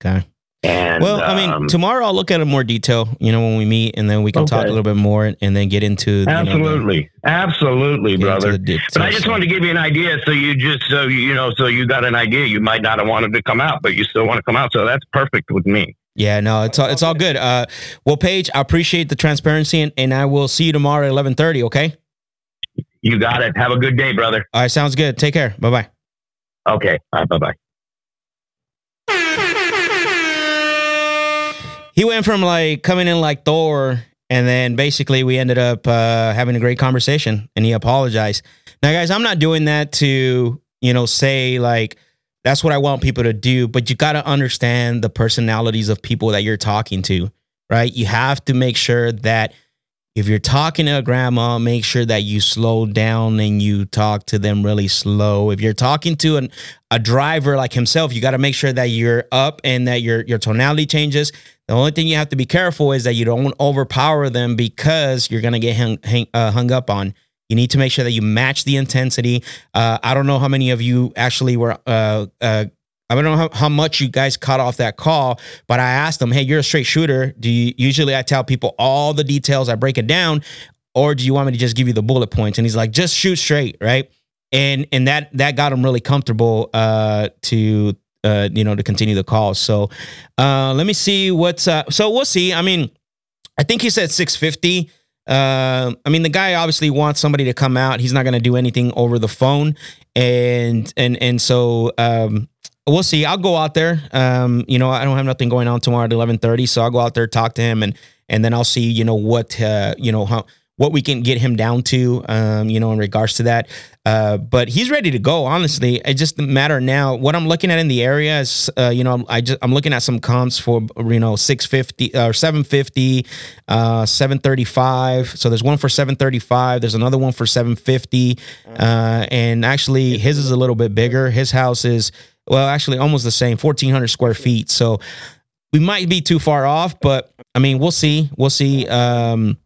Okay. And Well, I mean, um, tomorrow I'll look at it more detail. You know, when we meet, and then we can talk a little bit more, and then get into you know, the- absolutely, absolutely, brother. But I just wanted to give you an idea, so you just so you know, so you got an idea. You might not have wanted to come out, but you still want to come out, so that's perfect with me. Yeah, no, it's all, it's all good. Uh, well, Paige, I appreciate the transparency, and, and I will see you tomorrow at eleven thirty. Okay. You got it. Have a good day, brother. All right, sounds good. Take care. Bye bye. Okay. All right, bye bye he went from like coming in like Thor, and then basically we ended up uh, having a great conversation, and he apologized. Now, guys, I'm not doing that to you know say like that's what I want people to do, but you got to understand the personalities of people that you're talking to, right? You have to make sure that if you're talking to a grandma, make sure that you slow down and you talk to them really slow. If you're talking to an, a driver like himself, you got to make sure that you're up and that your your tonality changes. The only thing you have to be careful is that you don't overpower them because you're gonna get hung, hang, uh, hung up on. You need to make sure that you match the intensity. Uh, I don't know how many of you actually were. Uh, uh, I don't know how, how much you guys cut off that call, but I asked them, "Hey, you're a straight shooter. Do you usually I tell people all the details? I break it down, or do you want me to just give you the bullet points?" And he's like, "Just shoot straight, right?" And and that that got him really comfortable uh, to uh, you know to continue the call. So uh, let me see what's uh, so we'll see. I mean, I think he said 650. Uh, I mean, the guy obviously wants somebody to come out. He's not going to do anything over the phone, and and and so um, we'll see. I'll go out there. Um, you know, I don't have nothing going on tomorrow at eleven thirty, so I'll go out there talk to him, and and then I'll see. You know what? Uh, you know how what we can get him down to. Um, you know, in regards to that. Uh, but he's ready to go. Honestly, it just a matter now. What I'm looking at in the area is, uh, you know, I just I'm looking at some comps for you know 650 or 750, uh, 735. So there's one for 735. There's another one for 750. Uh, and actually, his is a little bit bigger. His house is well, actually almost the same, 1,400 square feet. So we might be too far off, but I mean, we'll see. We'll see. Um,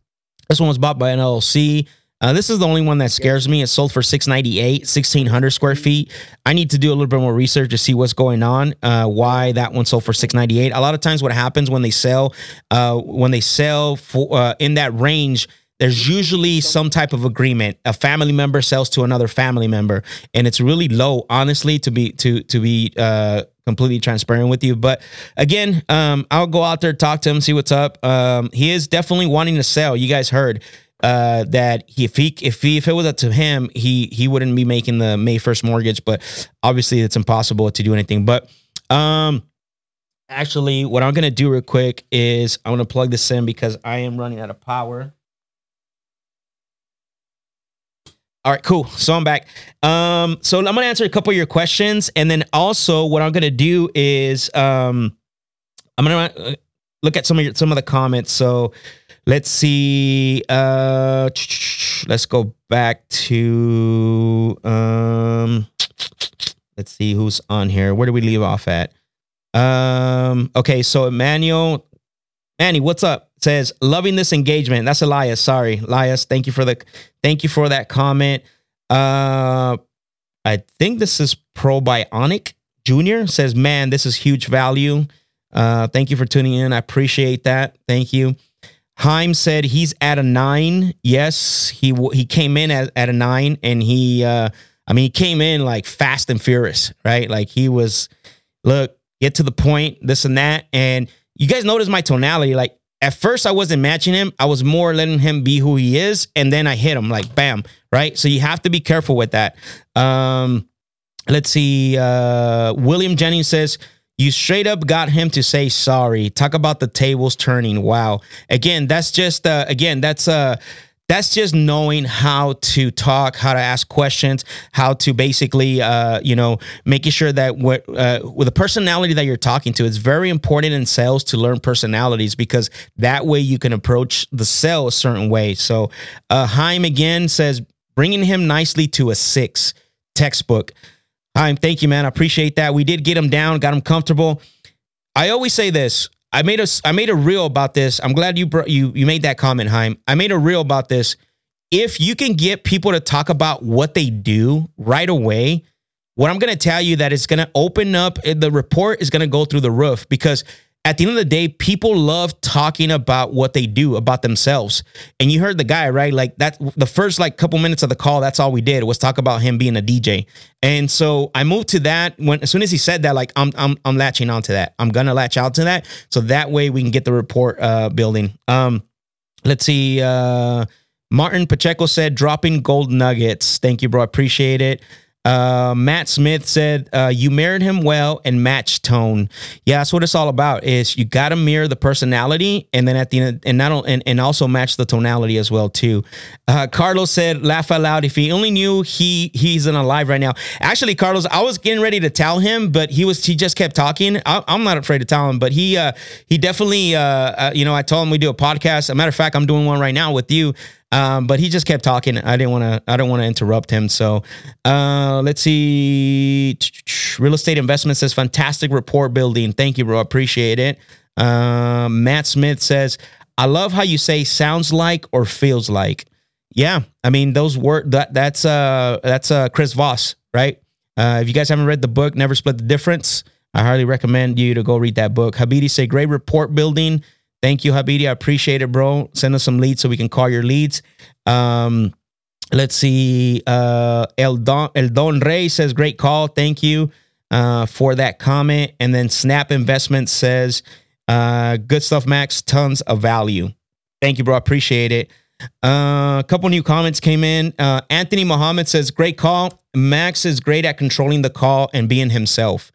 this one was bought by an LLC. Uh, this is the only one that scares me. It's sold for 698, 1600 square feet. I need to do a little bit more research to see what's going on, uh, why that one sold for 698. A lot of times what happens when they sell, uh, when they sell for, uh, in that range, there's usually some type of agreement. A family member sells to another family member, and it's really low, honestly, to be to to be uh, completely transparent with you. But again, um, I'll go out there, talk to him, see what's up. Um, he is definitely wanting to sell. You guys heard uh, that he, if he if he if it was up to him, he he wouldn't be making the May first mortgage. But obviously, it's impossible to do anything. But um, actually, what I'm gonna do real quick is I'm gonna plug this in because I am running out of power. All right, cool. So I'm back. Um, so I'm gonna answer a couple of your questions, and then also what I'm gonna do is um, I'm gonna uh, look at some of your some of the comments. So let's see. Uh, let's go back to um, let's see who's on here. Where do we leave off at? Um, okay, so Emmanuel, Manny, what's up? Says loving this engagement. That's Elias. Sorry, Elias. Thank you for the thank you for that comment. Uh, I think this is Probionic Junior says, man, this is huge value. Uh, thank you for tuning in. I appreciate that. Thank you. Heim said he's at a nine. Yes, he he came in at, at a nine, and he, uh, I mean, he came in like fast and furious, right? Like he was, look, get to the point, this and that, and you guys notice my tonality. Like at first I wasn't matching him. I was more letting him be who he is. And then I hit him like bam. Right. So you have to be careful with that. Um, let's see. Uh, William Jennings says, you straight up got him to say sorry. Talk about the tables turning. Wow. Again, that's just uh again, that's uh that's just knowing how to talk, how to ask questions, how to basically, uh, you know, making sure that what uh, with the personality that you're talking to, it's very important in sales to learn personalities because that way you can approach the sale a certain way. So, uh, Heim again says bringing him nicely to a six textbook. Heim, thank you, man. I appreciate that. We did get him down, got him comfortable. I always say this I made a I made a reel about this. I'm glad you brought, you you made that comment, Heim. I made a reel about this. If you can get people to talk about what they do right away, what I'm going to tell you that it's going to open up eh, the rapport is going to go through the roof because at the end of the day, people love talking about what they do about themselves. And you heard the guy, right? Like that the first like couple minutes of the call, that's all we did was talk about him being a DJ. And so I moved to that when as soon as he said that, like I'm I'm I'm latching onto that. I'm gonna latch out to that. So that way we can get the rapport uh building. Um let's see. Uh Martin Pacheco said dropping gold nuggets. Thank you, bro. Appreciate it. Uh, Matt Smith said, uh, "You mirrored him well and matched tone. Yeah, that's what it's all about. Is you got to mirror the personality, and then at the end, and not and, and also match the tonality as well too." Uh, Carlos said, "Laugh out loud. If he only knew he he's in a live right now. Actually, Carlos, I was getting ready to tell him, but he was he just kept talking. I, am not afraid to tell him, but he uh he definitely uh, uh you know I told him we do a podcast. As a matter of fact, I'm doing one right now with you." Um, but he just kept talking. I didn't want to. I don't want to interrupt him. So uh, let's see. Real estate investment says fantastic rapport building. Thank you, bro. Appreciate it. Uh, Matt Smith says, "I love how you say sounds like or feels like." Yeah, I mean those word that that's uh that's uh Chris Voss, right? Uh, if you guys haven't read the book, Never Split the Difference, I highly recommend you to go read that book. Habidi say great rapport building. Thank you, Habidi. I appreciate it, bro. Send us some leads so we can call your leads. Um, let's see. Uh, El Don El Don Rey says, "Great call. Thank you uh, for that comment." And then Snap Investment says, uh, "Good stuff, Max. Tons of value. Thank you, bro. Appreciate it." Uh, a couple new comments came in. Uh, Anthony Muhammad says, "Great call. Max is great at controlling the call and being himself."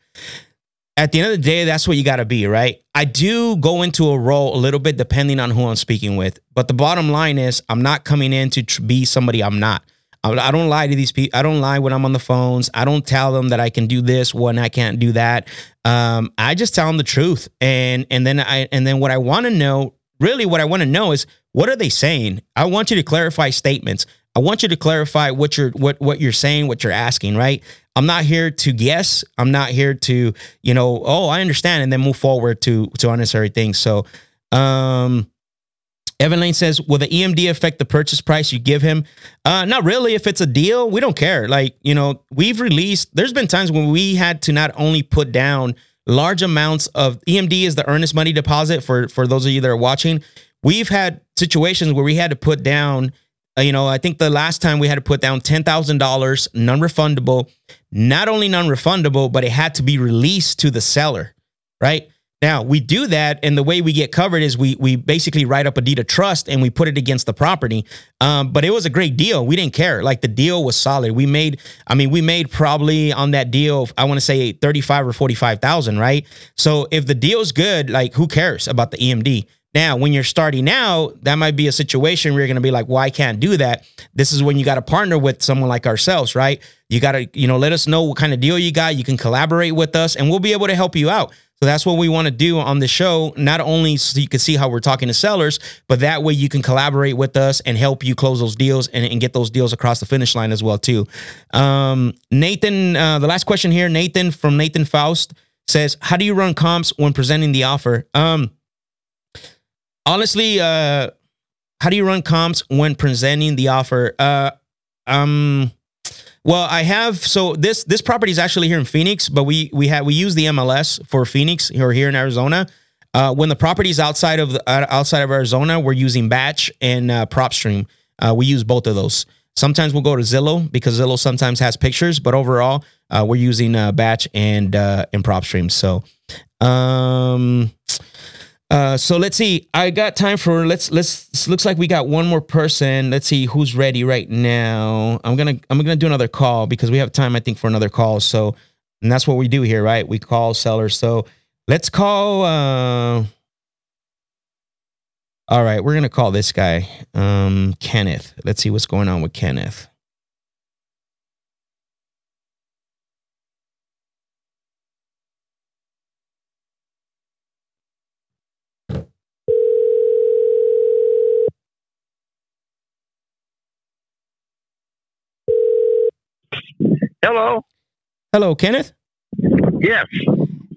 At the end of the day, that's what you got to be, right? I do go into a role a little bit depending on who I'm speaking with. But the bottom line is, I'm not coming in to tr- be somebody I'm not. I don't lie to these people. I don't lie when I'm on the phones. I don't tell them that I can do this when I can't do that. Um, I just tell them the truth, and and then I and then what I want to know, really, what I want to know is what are they saying. I want you to clarify statements. I want you to clarify what you're what what you're saying, what you're asking, right? I'm not here to guess. I'm not here to, you know, oh, I understand, and then move forward to to unnecessary things. So, um, Evan Lane says, "Will the EMD affect the purchase price you give him?" Uh, not really. If it's a deal, we don't care. Like you know, we've released. There's been times when we had to not only put down large amounts of EMD is the earnest money deposit for for those of you that are watching we've had situations where we had to put down you know, I think the last time we had to put down $10,000 non-refundable, not only non-refundable, but it had to be released to the seller, right? Now we do that, and the way we get covered is we we basically write up a deed of trust and we put it against the property. Um, but it was a great deal. We didn't care. Like the deal was solid. We made, I mean, we made probably on that deal, I want to say thirty five or forty five thousand, right? So if the deal's good, like who cares about the EMD? Now, when you're starting out, that might be a situation where you're going to be like, well, I can't do that. This is when you got to partner with someone like ourselves, right? You got to, you know, let us know what kind of deal you got. You can collaborate with us and we'll be able to help you out. So that's what we want to do on the show, not only so you can see how we're talking to sellers, but that way you can collaborate with us and help you close those deals and, and get those deals across the finish line as well too. Um, Nathan, uh, the last question here, Nathan from Nathan Faust says, "How do you run comps when presenting the offer?" Um, honestly, uh, how do you run comps when presenting the offer? Uh, um, well, I have so this this property is actually here in Phoenix, but we we have we use the MLS for Phoenix or here in Arizona. Uh, when the property is outside of the, uh, outside of Arizona, we're using Batch and uh, PropStream. Uh, we use both of those. Sometimes we'll go to Zillow because Zillow sometimes has pictures, but overall, uh, we're using uh, Batch and uh, and PropStream. So, um, uh, so let's see. I got time for let's let's looks like we got one more person. Let's see who's ready right now. I'm gonna I'm gonna do another call because we have time I think for another call. So and that's what we do here, right? We call sellers. So let's call. Uh, all right, we're gonna call this guy, um, Kenneth. Let's see what's going on with Kenneth. Hello. Hello, Kenneth. Yes.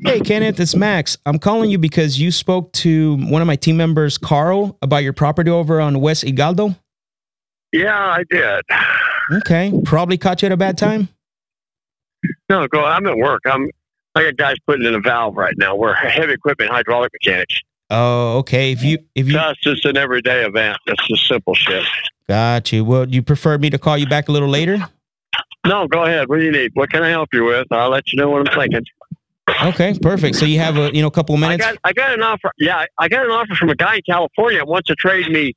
Hey, Kenneth, it's Max. I'm calling you because you spoke to one of my team members, Carl, about your property over on West Hidalgo. Yeah, I did. Okay, probably caught you at a bad time. No, go. I'm at work. I'm. I got guys putting in a valve right now. We're heavy equipment hydraulic mechanics. Oh, okay. If you if you That's just an everyday event. That's just simple shit. got you, well, do you prefer me to call you back a little later? No, go ahead. What do you need? What can I help you with? I'll let you know what I'm thinking. Okay, perfect. So you have a you know couple of I minutes. got I got an offer. Yeah, I got an offer from a guy in California that wants to trade me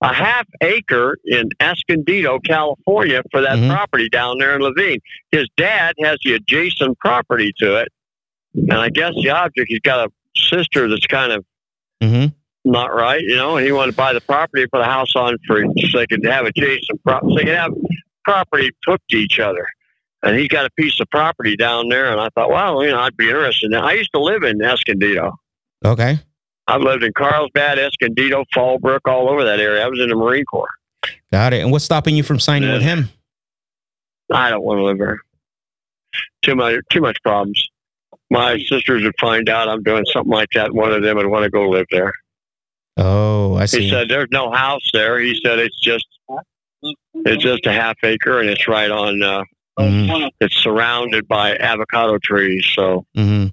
a half acre in Escondido, California, for that Mhm. property down there in Laveen. His dad has the adjacent property to it, and I guess the object he's got a sister that's kind of hmm not right, you know, and he wanted to buy the property put a house on for so they could have adjacent property, so they could have property hooked to each other. And he's got a piece of property down there, and I thought, well, you know, I'd be interested. in that. I used to live in Escondido. Okay, I've lived in Carlsbad, Escondido, Fallbrook, all over that area. I was in the Marine Corps. got it. And what's stopping you from signing with him? I don't want to live there. Too much, too much problems. My sisters would find out I'm doing something like that. One of them would want to go live there. Oh, I see. He said there's no house there. He said it's just it's just a half acre and it's right on. Uh, Mhm. it's surrounded by avocado trees. So mm-hmm.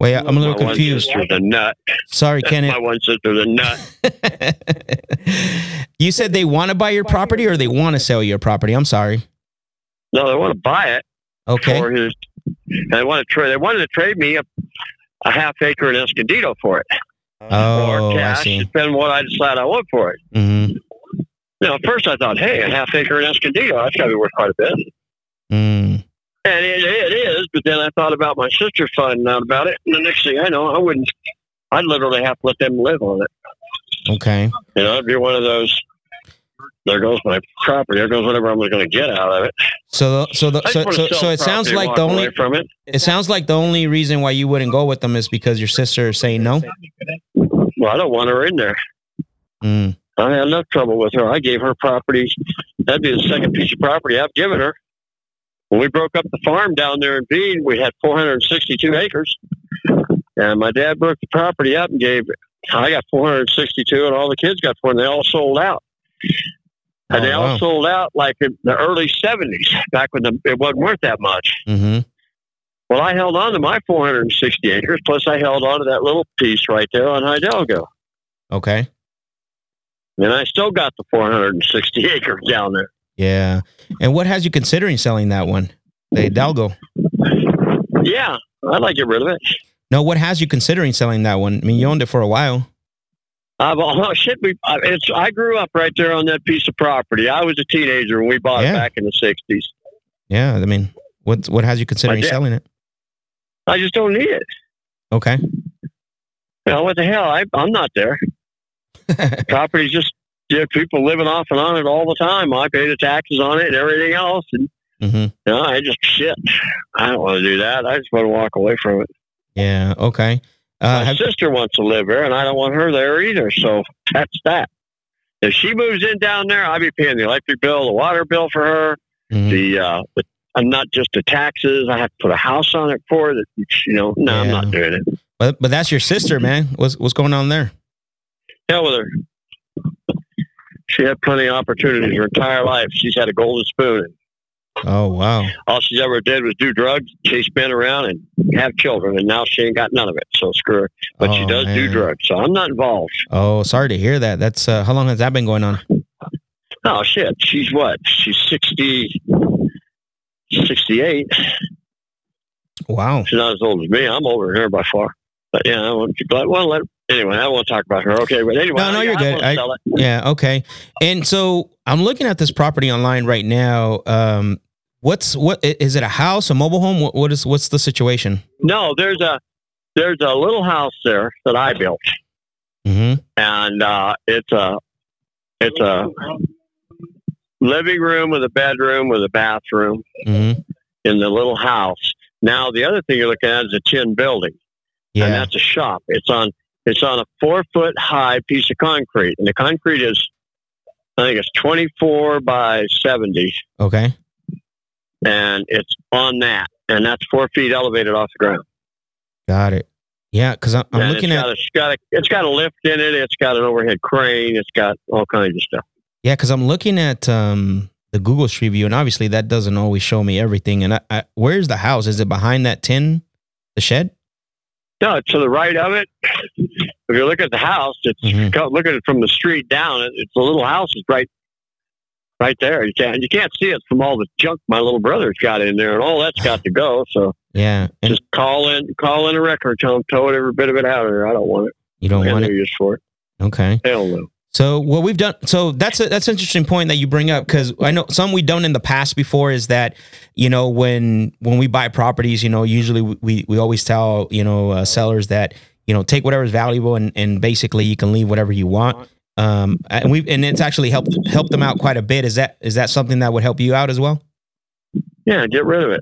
Wait, I'm a little my one confused. sister's a nut. Sorry, Kenny. my one sister's a nut. you said they want to buy your property or they want to sell your property. I'm sorry. No, they want to buy it Okay. for his. They want to trade. They wanted to trade me a, a half acre in Escondido for it, Oh, or I cash, see. depending what I decide I want for it. hmm You know, at first I thought, hey, a half acre in Escondido, that's got to be worth quite a bit. Mm. And it, it is, but then I thought about my sister finding out about it, and the next thing I know, I wouldn't. I'd literally have to let them live on it. Okay. You know, it'd be one of those. There goes my property. There goes whatever I'm going to get out of it. So, so, the, so, so, so it sounds like the only, from it. it sounds like the only reason why you wouldn't go with them is because your sister is saying no. Well, I don't want her in there. Mm. I had enough trouble with her. I gave her property. That'd be the second piece of property I've given her. When we broke up the farm down there in Bean, we had 462 acres. And my dad broke the property up and gave, I got 462 and all the kids got four, and they all sold out. And Oh, they all wow. sold out like in the early 70s, back when the, it wasn't worth that much. hmm Well, I held on to my 460 acres, plus I held on to that little piece right there on Hidalgo. Okay. And I still got the 460 acres down there. Yeah. And what has you considering selling that one, the Hidalgo? Yeah, I'd like to get rid of it. No, what has you considering selling that one? I mean, you owned it for a while. I've, oh, shit, we, I- it's, I grew up right there on that piece of property. I was a teenager when we bought Yeah. it back in the 60s. Yeah. I mean, what what has you considering selling it? I just don't need it. Okay. You know, what the hell? I, I'm not there. Property's just, yeah, people living off and on it all the time. I pay the taxes on it and everything else. And, hmm you know, I just, shit, I don't want to do that. I just want to walk away from it. Yeah. Okay. Uh, My have, sister wants to live there, and I don't want her there either. So that's that. If she moves in down there, I'll be paying the electric bill, the water bill for her, mhm. the uh, the, I'm not just the taxes. I have to put a house on it for her. That you know, no, I'm not doing it. But but that's your sister, man. What's what's going on there? Hell with her. She had plenty of opportunities her entire life. She's had a golden spoon. Oh wow. All she ever did was do drugs, chase men around, and have children. And now she ain't got none of it. So screw her. But she Oh, does do drugs. So I'm not involved. Oh, sorry to hear that. That's uh, how long has that been going on? Oh shit. She's what? She's 60, 68. Wow. She's not as old as me. I'm older than her by far. But yeah, I want to. Well, let, anyway, I won't talk about her. Okay, but anyway, No, no, I- you're I good. I- Yeah. Okay. And so I'm looking at this property online right now. Um, what's what is it? A house, a mobile home? What, what is what's the situation? No, there's a there's a little house there that I built, Mm-hmm. and uh, it's a it's a living room with a bedroom with a bathroom Mm-hmm. in the little house. Now the other thing you're looking at is a tin building, and Yeah. that's a shop. It's on it's on a four foot high piece of concrete, and the concrete is I think it's 24 by 70, Okay. and it's on that, and that's four feet elevated off the ground. Got it. Yeah, because I'm, I'm looking at a, it's got a it's got a lift in it. It's got an overhead crane. It's got all kinds of stuff. yeah, because I'm looking at um the Google Street View, and obviously that doesn't always show me everything. And I, I, where's the house? Is it behind that tin, the shed? No, to the right of it. If you look at the house, it's Mhm. go- look at it from the street down. It's the little house is right, right there. You can't you can't see it from all the junk my little brother's got in there, and all that's got to go. So Yeah, and just call in, call in a record, tell them tow it every bit of it out of there. I don't want it. you don't want it. use for it. Okay. Hell no. So what we've done, so that's a, that's an interesting point that you bring up because I know some we've done in the past before is that you know when when we buy properties, you know, usually we we always tell you know uh, sellers that you know take whatever is valuable and and basically you can leave whatever you want. Um, and we and it's actually helped helped them out quite a bit. Is that is that something that would help you out as well? Yeah, get rid of it.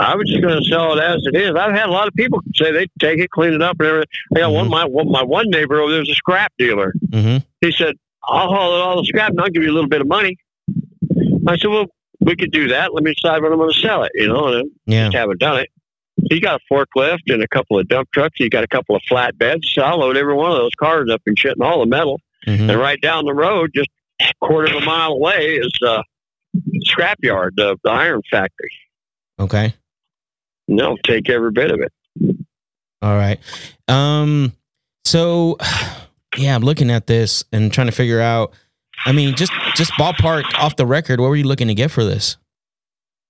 I was just going to sell it as it is. I've had a lot of people say they take it, clean it up, and everything. I got one my one, my one neighbor over there's a scrap dealer. Mm-hmm. He said, "I'll haul it all the scrap, and I'll give you a little bit of money." I said, "Well, we could do that. Let me decide when I'm going to sell it." You know, and I Yeah. just haven't done it. He got a forklift and a couple of dump trucks. He got a couple of flatbeds. So I'll load every one of those cars up and shit, and all the metal. hmm And right down the road, just a quarter of a mile away, is uh, scrapyard, the, the iron factory. Okay. They'll take every bit of it. All right. Um. So, yeah, I'm looking at this and trying to figure out. I mean, just just ballpark off the record. What were you looking to get for this?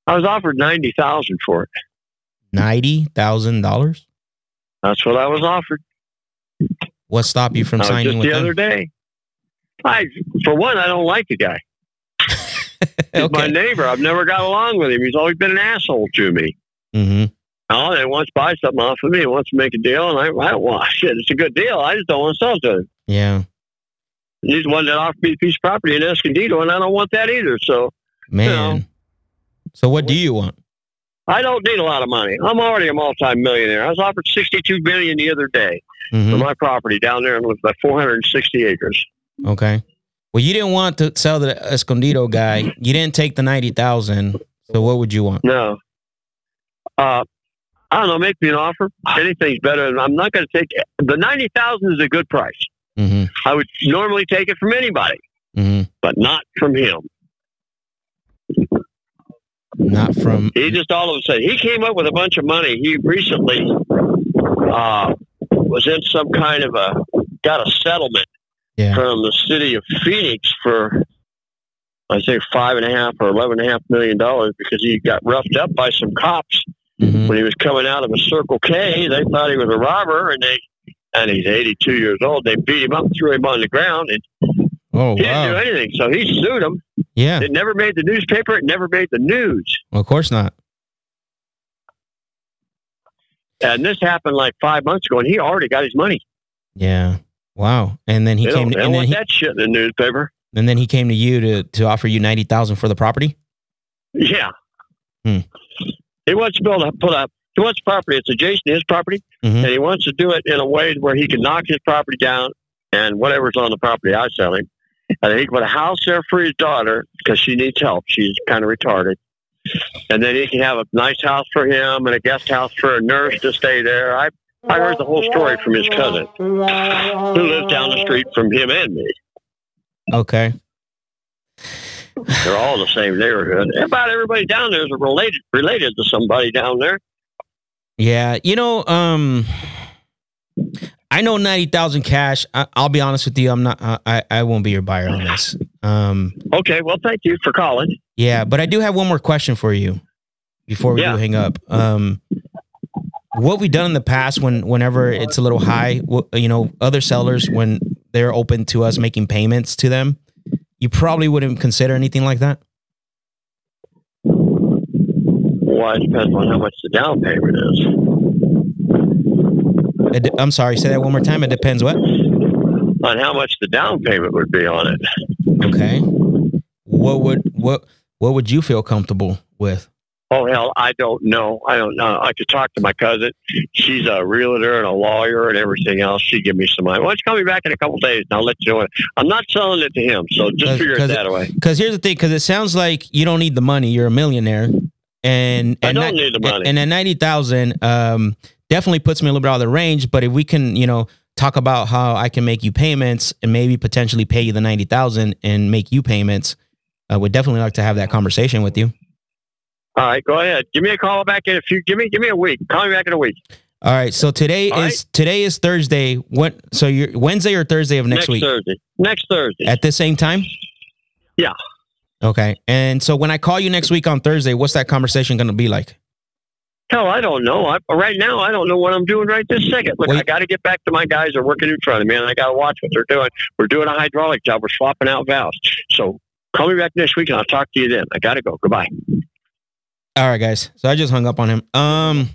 I was offered ninety thousand for it. Ninety thousand dollars. That's what I was offered. What stopped you from Uh, signing the them? other day. I, for one, I don't like the guy. He's my neighbor. I've never got along with him. He's always been an asshole to me. Hmm Oh, he wants to buy something off of me. He wants to make a deal, and I, I don't want shit. It's a good deal. I just don't want to sell to him. Yeah, He's one that offered me a piece of property in Escondido, and I don't want that either. So man. So what do you want? I don't need a lot of money. I'm already a multi-millionaire. I was offered sixty-two billion the other day for hmm my property down there in about 460 acres. Okay. Well, you didn't want to sell the Escondido guy. You didn't take the ninety thousand. So what would you want? No. Uh, I don't know. Make me an offer. Anything's better. I'm not going to take the ninety thousand is a good price. hmm I would normally take it from anybody, hmm but not from him. Not from. He just all of a sudden he came up with a bunch of money. He recently uh, was in some kind of a got a settlement Yeah. from the city of Phoenix for I think five and a half or eleven and a half million dollars because he got roughed up by some cops Mhm. when he was coming out of a Circle K. They thought he was a robber, and they and he's 82 years old. They beat him up, threw him on the ground, and Oh he didn't do anything. So he sued them. Yeah. It never made the newspaper. It never made the news. Well, of course not. And this happened like five months ago, and he already got his money. Yeah. Wow. And then he They came to, and then want he, that shit in the newspaper. and then he came to you to to offer you ninety thousand for the property. Yeah. Hmm. He wants to build a put up. He wants property. It's adjacent to his property, Mhm. and he wants to do it in a way where he can knock his property down and whatever's on the property I sell him, and he can put a house there for his daughter because she needs help. She's kind of retarded, and then he can have a nice house for him and a guest house for a nurse to stay there. I I heard the whole story from his cousin who lives down the street from him and me. Okay. They're all the same neighborhood. About everybody down there is related related to somebody down there. Yeah. You know, um, I know ninety thousand cash. I, I'll be honest with you. I'm not. I- I I won't be your buyer on this. Um. Okay, well, thank you for calling. Yeah, but I do have one more question for you before we Yeah. do hang up. Um, what we've done in the past when whenever it's a little high, you know, other sellers when they're open to us making payments to them, you probably wouldn't consider anything like that. Well, it depends on how much the down payment is. It de- I'm sorry, say that one more time. It depends what? On how much the down payment would be on it. Okay. What would what what would you feel comfortable with? Oh hell, I don't know. I don't know. I could talk to my cousin. She's a realtor and a lawyer and everything else. She give me some money. Why don't you call me back in a couple days and I'll let you know. What, I'm not selling it to him, so just 'Cause- figure it that way. Because here's the thing. Because it sounds like you don't need the money. You're a millionaire, and I and don't need the money. And at ninety thousand, um, definitely puts me a little bit out of the range. But if we can, you know, talk about how I can make you payments and maybe potentially pay you the ninety thousand and make you payments, I would definitely like to have that conversation with you. All right, go ahead. Give me a call back in a few. Give me give me a week. Call me back in a week. All right. So today All is today is Thursday. What? So you're Wednesday or Thursday of next, week Thursday. Next Thursday. at the same time. Yeah. Okay. And so when I call you next week on Thursday, what's that conversation going to be like? Hell, I don't know. I, right now, I don't know what I'm doing right this second. Look, Wait. I got to get back to my guys that are working in front of me, and I got to watch what they're doing. We're doing a hydraulic job. We're swapping out valves. So call me back next week, and I'll talk to you then. I got to go. Goodbye. All right, guys. So I just hung up on him. Um,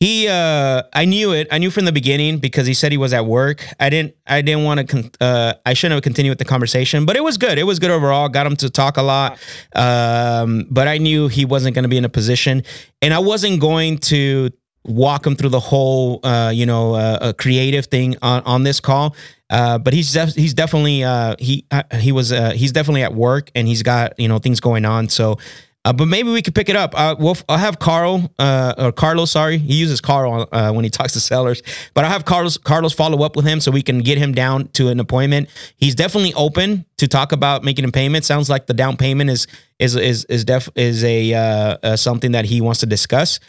he, uh, I knew it. I knew from the beginning because he said he was at work. I didn't, I didn't want to, con- uh, I shouldn't have continued with the conversation, but it was good. It was good overall. Got him to talk a lot. Um, but I knew he wasn't going to be in a position, and I wasn't going to walk him through the whole, uh, you know, uh, uh, creative thing on on this call. Uh, but he's def- he's definitely uh, he uh, he was uh, he's definitely at work and he's got you know things going on. So uh, but maybe we could pick it up. Uh, we'll, I'll have Carl uh, or Carlos. Sorry, he uses Carl uh, when he talks to sellers. But I'll have Carlos Carlos follow up with him so we can get him down to an appointment. He's definitely open to talk about making a payment. Sounds like the down payment is is is is def is a uh, uh, something that he wants to discuss,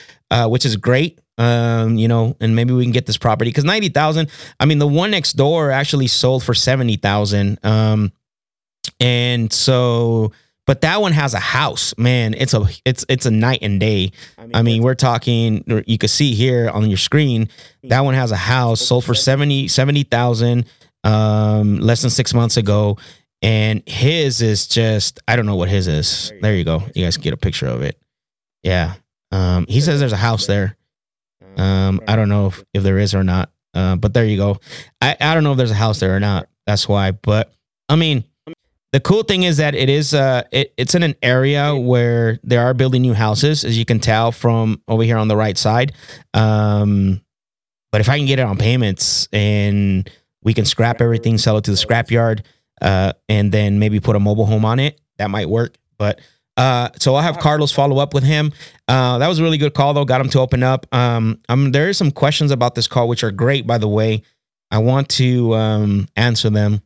which is great. Um, you know, and maybe we can get this property because ninety thousand. I mean, the one next door actually sold for seventy thousand. Um, and so but that one has a house man. It's a it's it's a night and day. I mean we're talking you can see here on your screen that one has a house. Sold for 70 70000 um less than six months ago. And his is just i don't know what his is. There you go. you guys can get a picture of it. Yeah. Um he says there's a house there. Um i don't know if, if there is or not. Uh, but there you go. I, I don't know if there's a house there or not. That's why. But i mean the cool thing is that it is uh it, it's in an area where they are building new houses as you can tell from over here on the right side. Um but if i can get it on payments and we can scrap everything sell it to the scrapyard, uh and then maybe put a mobile home on it that might work. But uh so i'll have carlos follow up with him. Uh that was a really good call though. Got him to open up. Um, um there are some questions about this call which are great by the way. I want to um answer them.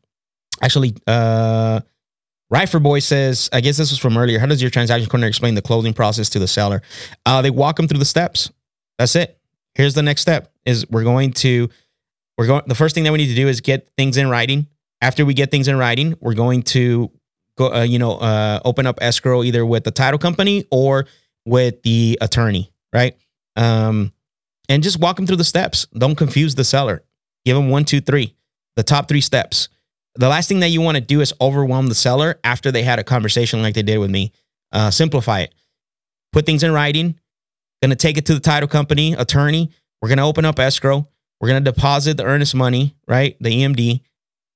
Actually uh Rifer Boy says, I guess this was from earlier. How does your transaction coordinator explain the closing process to the seller? Uh, they walk them through the steps. That's it. Here's the next step: is we're going to we're going. The first thing that we need to do is get things in writing. after we get things in writing, we're going to go, uh, you know, uh, open up escrow either with the title company or with the attorney, right? Um, and just walk them through the steps. Don't confuse the seller. Give them one, two, three, the top three steps. The last thing that you want to do is overwhelm the seller after they had a conversation like they did with me. Uh, simplify it. Put things in writing. Going to take it to the title company, attorney. We're going to open up escrow. We're going to deposit the earnest money, right? The EMD.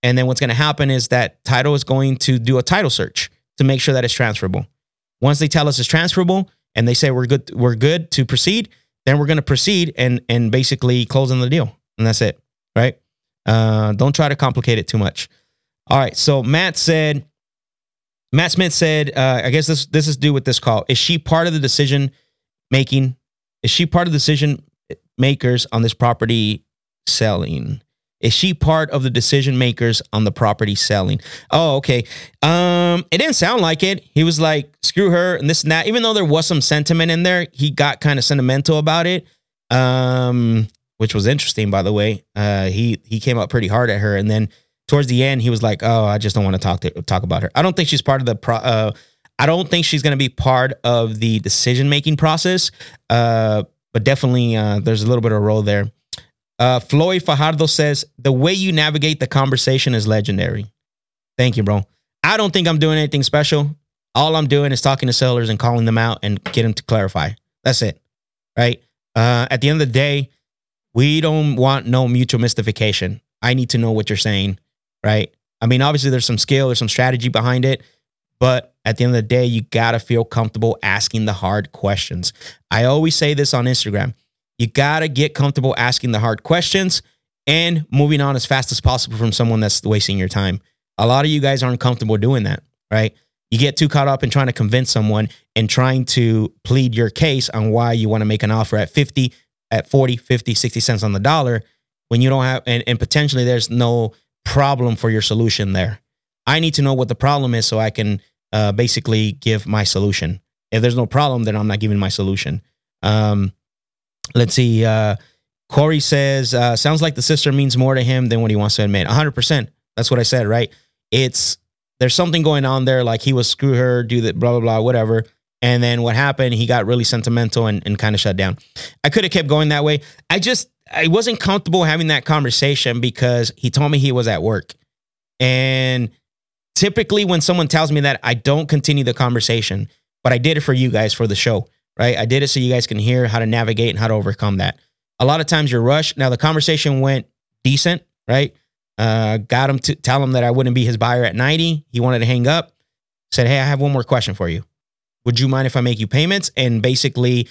And then what's going to happen is that title is going to do a title search to make sure that it's transferable. Once they tell us it's transferable and they say we're good, we're good to proceed, then we're going to proceed and and basically close on the deal, and that's it, right? Uh, don't try to complicate it too much. All right. So Matt said, Matt Smith said, uh, I guess this this is due with this call. Is she part of the decision making? Is she part of the decision makers on this property selling? Is she part of the decision makers on the property selling? Oh, okay. Um, it didn't sound like it. He was like, screw her and this and that. Even though there was some sentiment in there, he got kind of sentimental about it. Um, which was interesting, by the way. Uh, he he came up pretty hard at her, and then towards the end, he was like, "Oh, I just don't want to talk to talk about her." I don't think she's part of the pro. Uh, I don't think she's going to be part of the decision making process. Uh, but definitely, uh, there's a little bit of a role there. Uh, Floyd Fajardo says the way you navigate the conversation is legendary. Thank you, bro. I don't think I'm doing anything special. All I'm doing is talking to sellers and calling them out and get them to clarify. That's it, right? Uh, at the end of the day, we don't want no mutual mystification. I need to know what you're saying, right? I mean, obviously, there's some skill, there's some strategy behind it, but at the end of the day, you gotta feel comfortable asking the hard questions. I always say this on Instagram you got to get comfortable asking the hard questions and moving on as fast as possible from someone that's wasting your time. A lot of you guys aren't comfortable doing that, right? You get too caught up in trying to convince someone and trying to plead your case on why you want to make an offer at 50, at 40, 50, 60 cents on the dollar when you don't have, and, and potentially there's no problem for your solution there. I need to know what the problem is so I can uh, basically give my solution. If there's no problem, then I'm not giving my solution. Um, Let's see. Uh, Corey says, uh, sounds like the sister means more to him than what he wants to admit. 100%. That's what I said, right? It's, there's something going on there. Like he was screw her, do that, blah, blah, blah, whatever. And then what happened? He got really sentimental and, and kind of shut down. I could have kept going that way. I just, I wasn't comfortable having that conversation because he told me he was at work. And typically, when someone tells me that, I don't continue the conversation, but I did it for you guys for the show right? I did it so you guys can hear how to navigate and how to overcome that. A lot of times you're rushed. Now the conversation went decent, right? Uh, got him to tell him that I wouldn't be his buyer at 90. He wanted to hang up. Said, Hey, I have one more question for you. Would you mind if I make you payments? And basically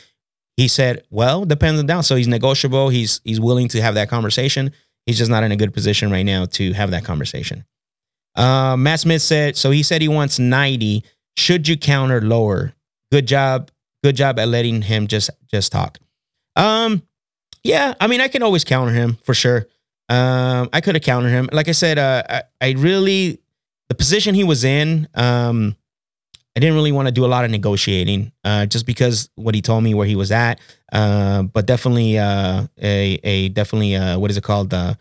he said, Well, depends on down. So he's negotiable. He's he's willing to have that conversation. He's just not in a good position right now to have that conversation. Uh, Matt Smith said, so he said he wants 90. Should you counter lower? Good job good job at letting him just just talk. Um, yeah, I mean, I can always counter him for sure. Um, I could have countered him. Like I said, uh, I, I really the position he was in. Um, I didn't really want to do a lot of negotiating, uh, just because what he told me where he was at. Uh, but definitely, uh, a a definitely, uh, what is it called? Uh,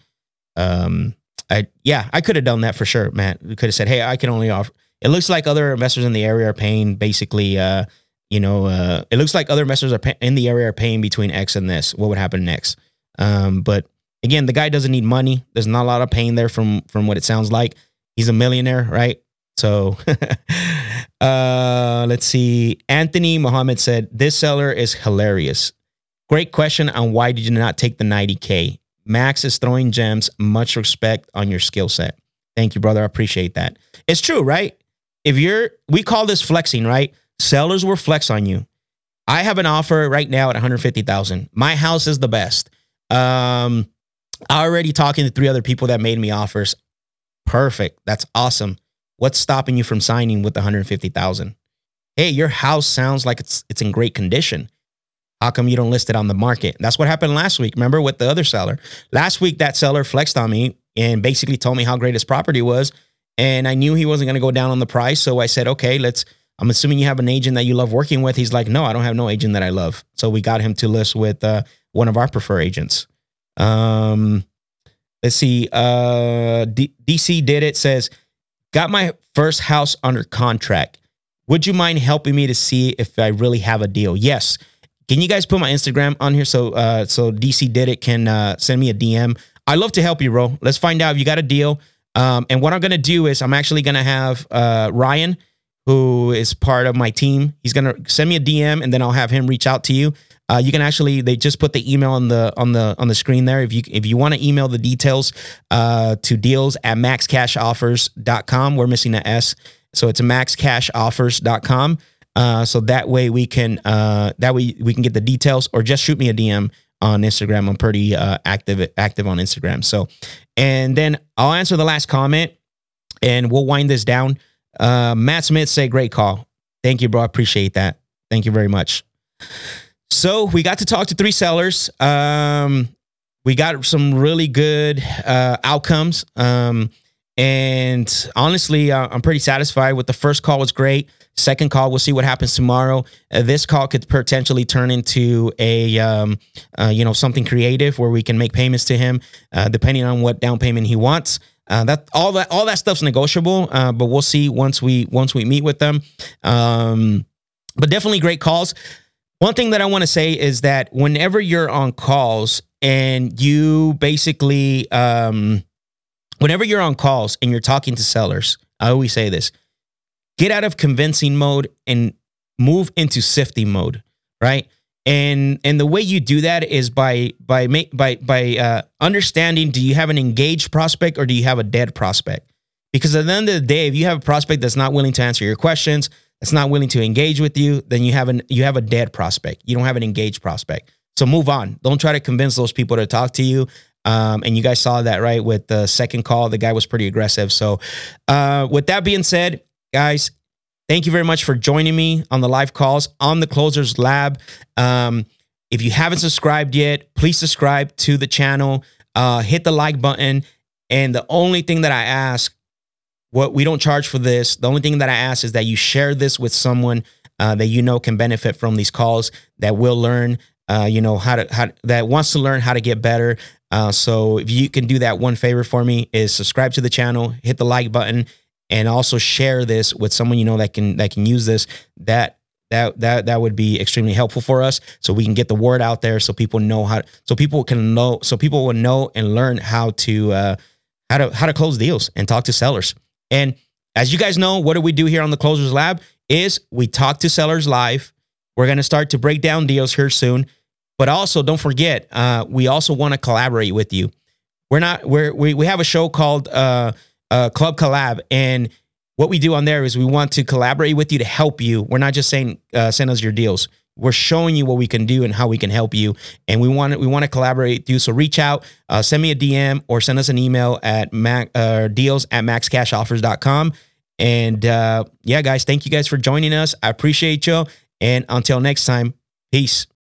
um, I yeah, I could have done that for sure, Matt. We could have said, hey, I can only offer. It looks like other investors in the area are paying basically, uh, you know, uh, it looks like other investors are pay- in the area are paying between X and this. What would happen next? Um, but again, the guy doesn't need money. There's not a lot of pain there from from what it sounds like. He's a millionaire, right? So, uh, let's see. Anthony Mohammed said this seller is hilarious. Great question on why did you not take the 90k? Max is throwing gems. Much respect on your skill set. Thank you, brother. I appreciate that. It's true, right? If you're, we call this flexing, right? Sellers will flex on you. I have an offer right now at 150,000. My house is the best. Um, I already talking to three other people that made me offers. Perfect. That's awesome. What's stopping you from signing with 150,000? Hey, your house sounds like it's it's in great condition. How come you don't list it on the market? That's what happened last week. Remember with the other seller? Last week that seller flexed on me and basically told me how great his property was and I knew he wasn't going to go down on the price, so I said, "Okay, let's I'm assuming you have an agent that you love working with. He's like, no, I don't have no agent that I love. So we got him to list with uh, one of our preferred agents. Um, let's see. Uh, D- DC did it. Says, got my first house under contract. Would you mind helping me to see if I really have a deal? Yes. Can you guys put my Instagram on here so uh, so DC did it can uh, send me a DM? I love to help you, bro. Let's find out if you got a deal. Um, and what I'm gonna do is I'm actually gonna have uh, Ryan, who is part of my team. He's gonna send me a DM, and then I'll have him reach out to you. Uh, you can actually they just put the email on the on the on the screen there. If you if you want to email the details uh, to deals at maxcashoffers.com, we're missing the S, so it's maxcashoffers.com. Uh, so that way we can uh, that way we can get the details, or just shoot me a DM on Instagram. I'm pretty uh, active active on Instagram. So, and then I'll answer the last comment, and we'll wind this down. Uh, Matt Smith say great call. Thank you, bro. I appreciate that. Thank you very much. So we got to talk to three sellers. Um, we got some really good uh, outcomes. Um, and honestly, uh, I'm pretty satisfied with the first call was great. Second call, we'll see what happens tomorrow. Uh, this call could potentially turn into a, um, uh, you know, something creative where we can make payments to him, uh, depending on what down payment he wants. Uh, that all that all that stuff's negotiable, uh, but we'll see once we once we meet with them. Um, but definitely great calls. One thing that I want to say is that whenever you're on calls and you basically, um, whenever you're on calls and you're talking to sellers, I always say this: get out of convincing mode and move into sifting mode, right? And and the way you do that is by by by by uh, understanding: do you have an engaged prospect or do you have a dead prospect? Because at the end of the day, if you have a prospect that's not willing to answer your questions, that's not willing to engage with you, then you have an you have a dead prospect. You don't have an engaged prospect. So move on. Don't try to convince those people to talk to you. Um, and you guys saw that right with the second call. The guy was pretty aggressive. So, uh, with that being said, guys, thank you very much for joining me on the live calls on the Closers Lab. Um, if you haven't subscribed yet, please subscribe to the channel. Uh, hit the like button. And the only thing that I ask, what we don't charge for this, the only thing that I ask is that you share this with someone uh, that you know can benefit from these calls, that will learn, uh, you know, how to how that wants to learn how to get better. Uh, so if you can do that one favor for me is subscribe to the channel, hit the like button, and also share this with someone you know that can that can use this. That that that that would be extremely helpful for us so we can get the word out there so people know how so people can know so people will know and learn how to uh, how to how to close deals and talk to sellers. And as you guys know, what do we do here on the Closers Lab is we talk to sellers live. We're going to start to break down deals here soon. But also, don't forget, uh, we also want to collaborate with you. We're not we're, we we have a show called uh, uh, Club Collab, and what we do on there is we want to collaborate with you to help you. We're not just saying uh, send us your deals. We're showing you what we can do and how we can help you, and we want we want to collaborate with you. So reach out, uh, send me a DM, or send us an email at mac, uh, deals at maxcashoffers.com. And uh, yeah, guys, thank you guys for joining us. I appreciate you. And until next time, peace.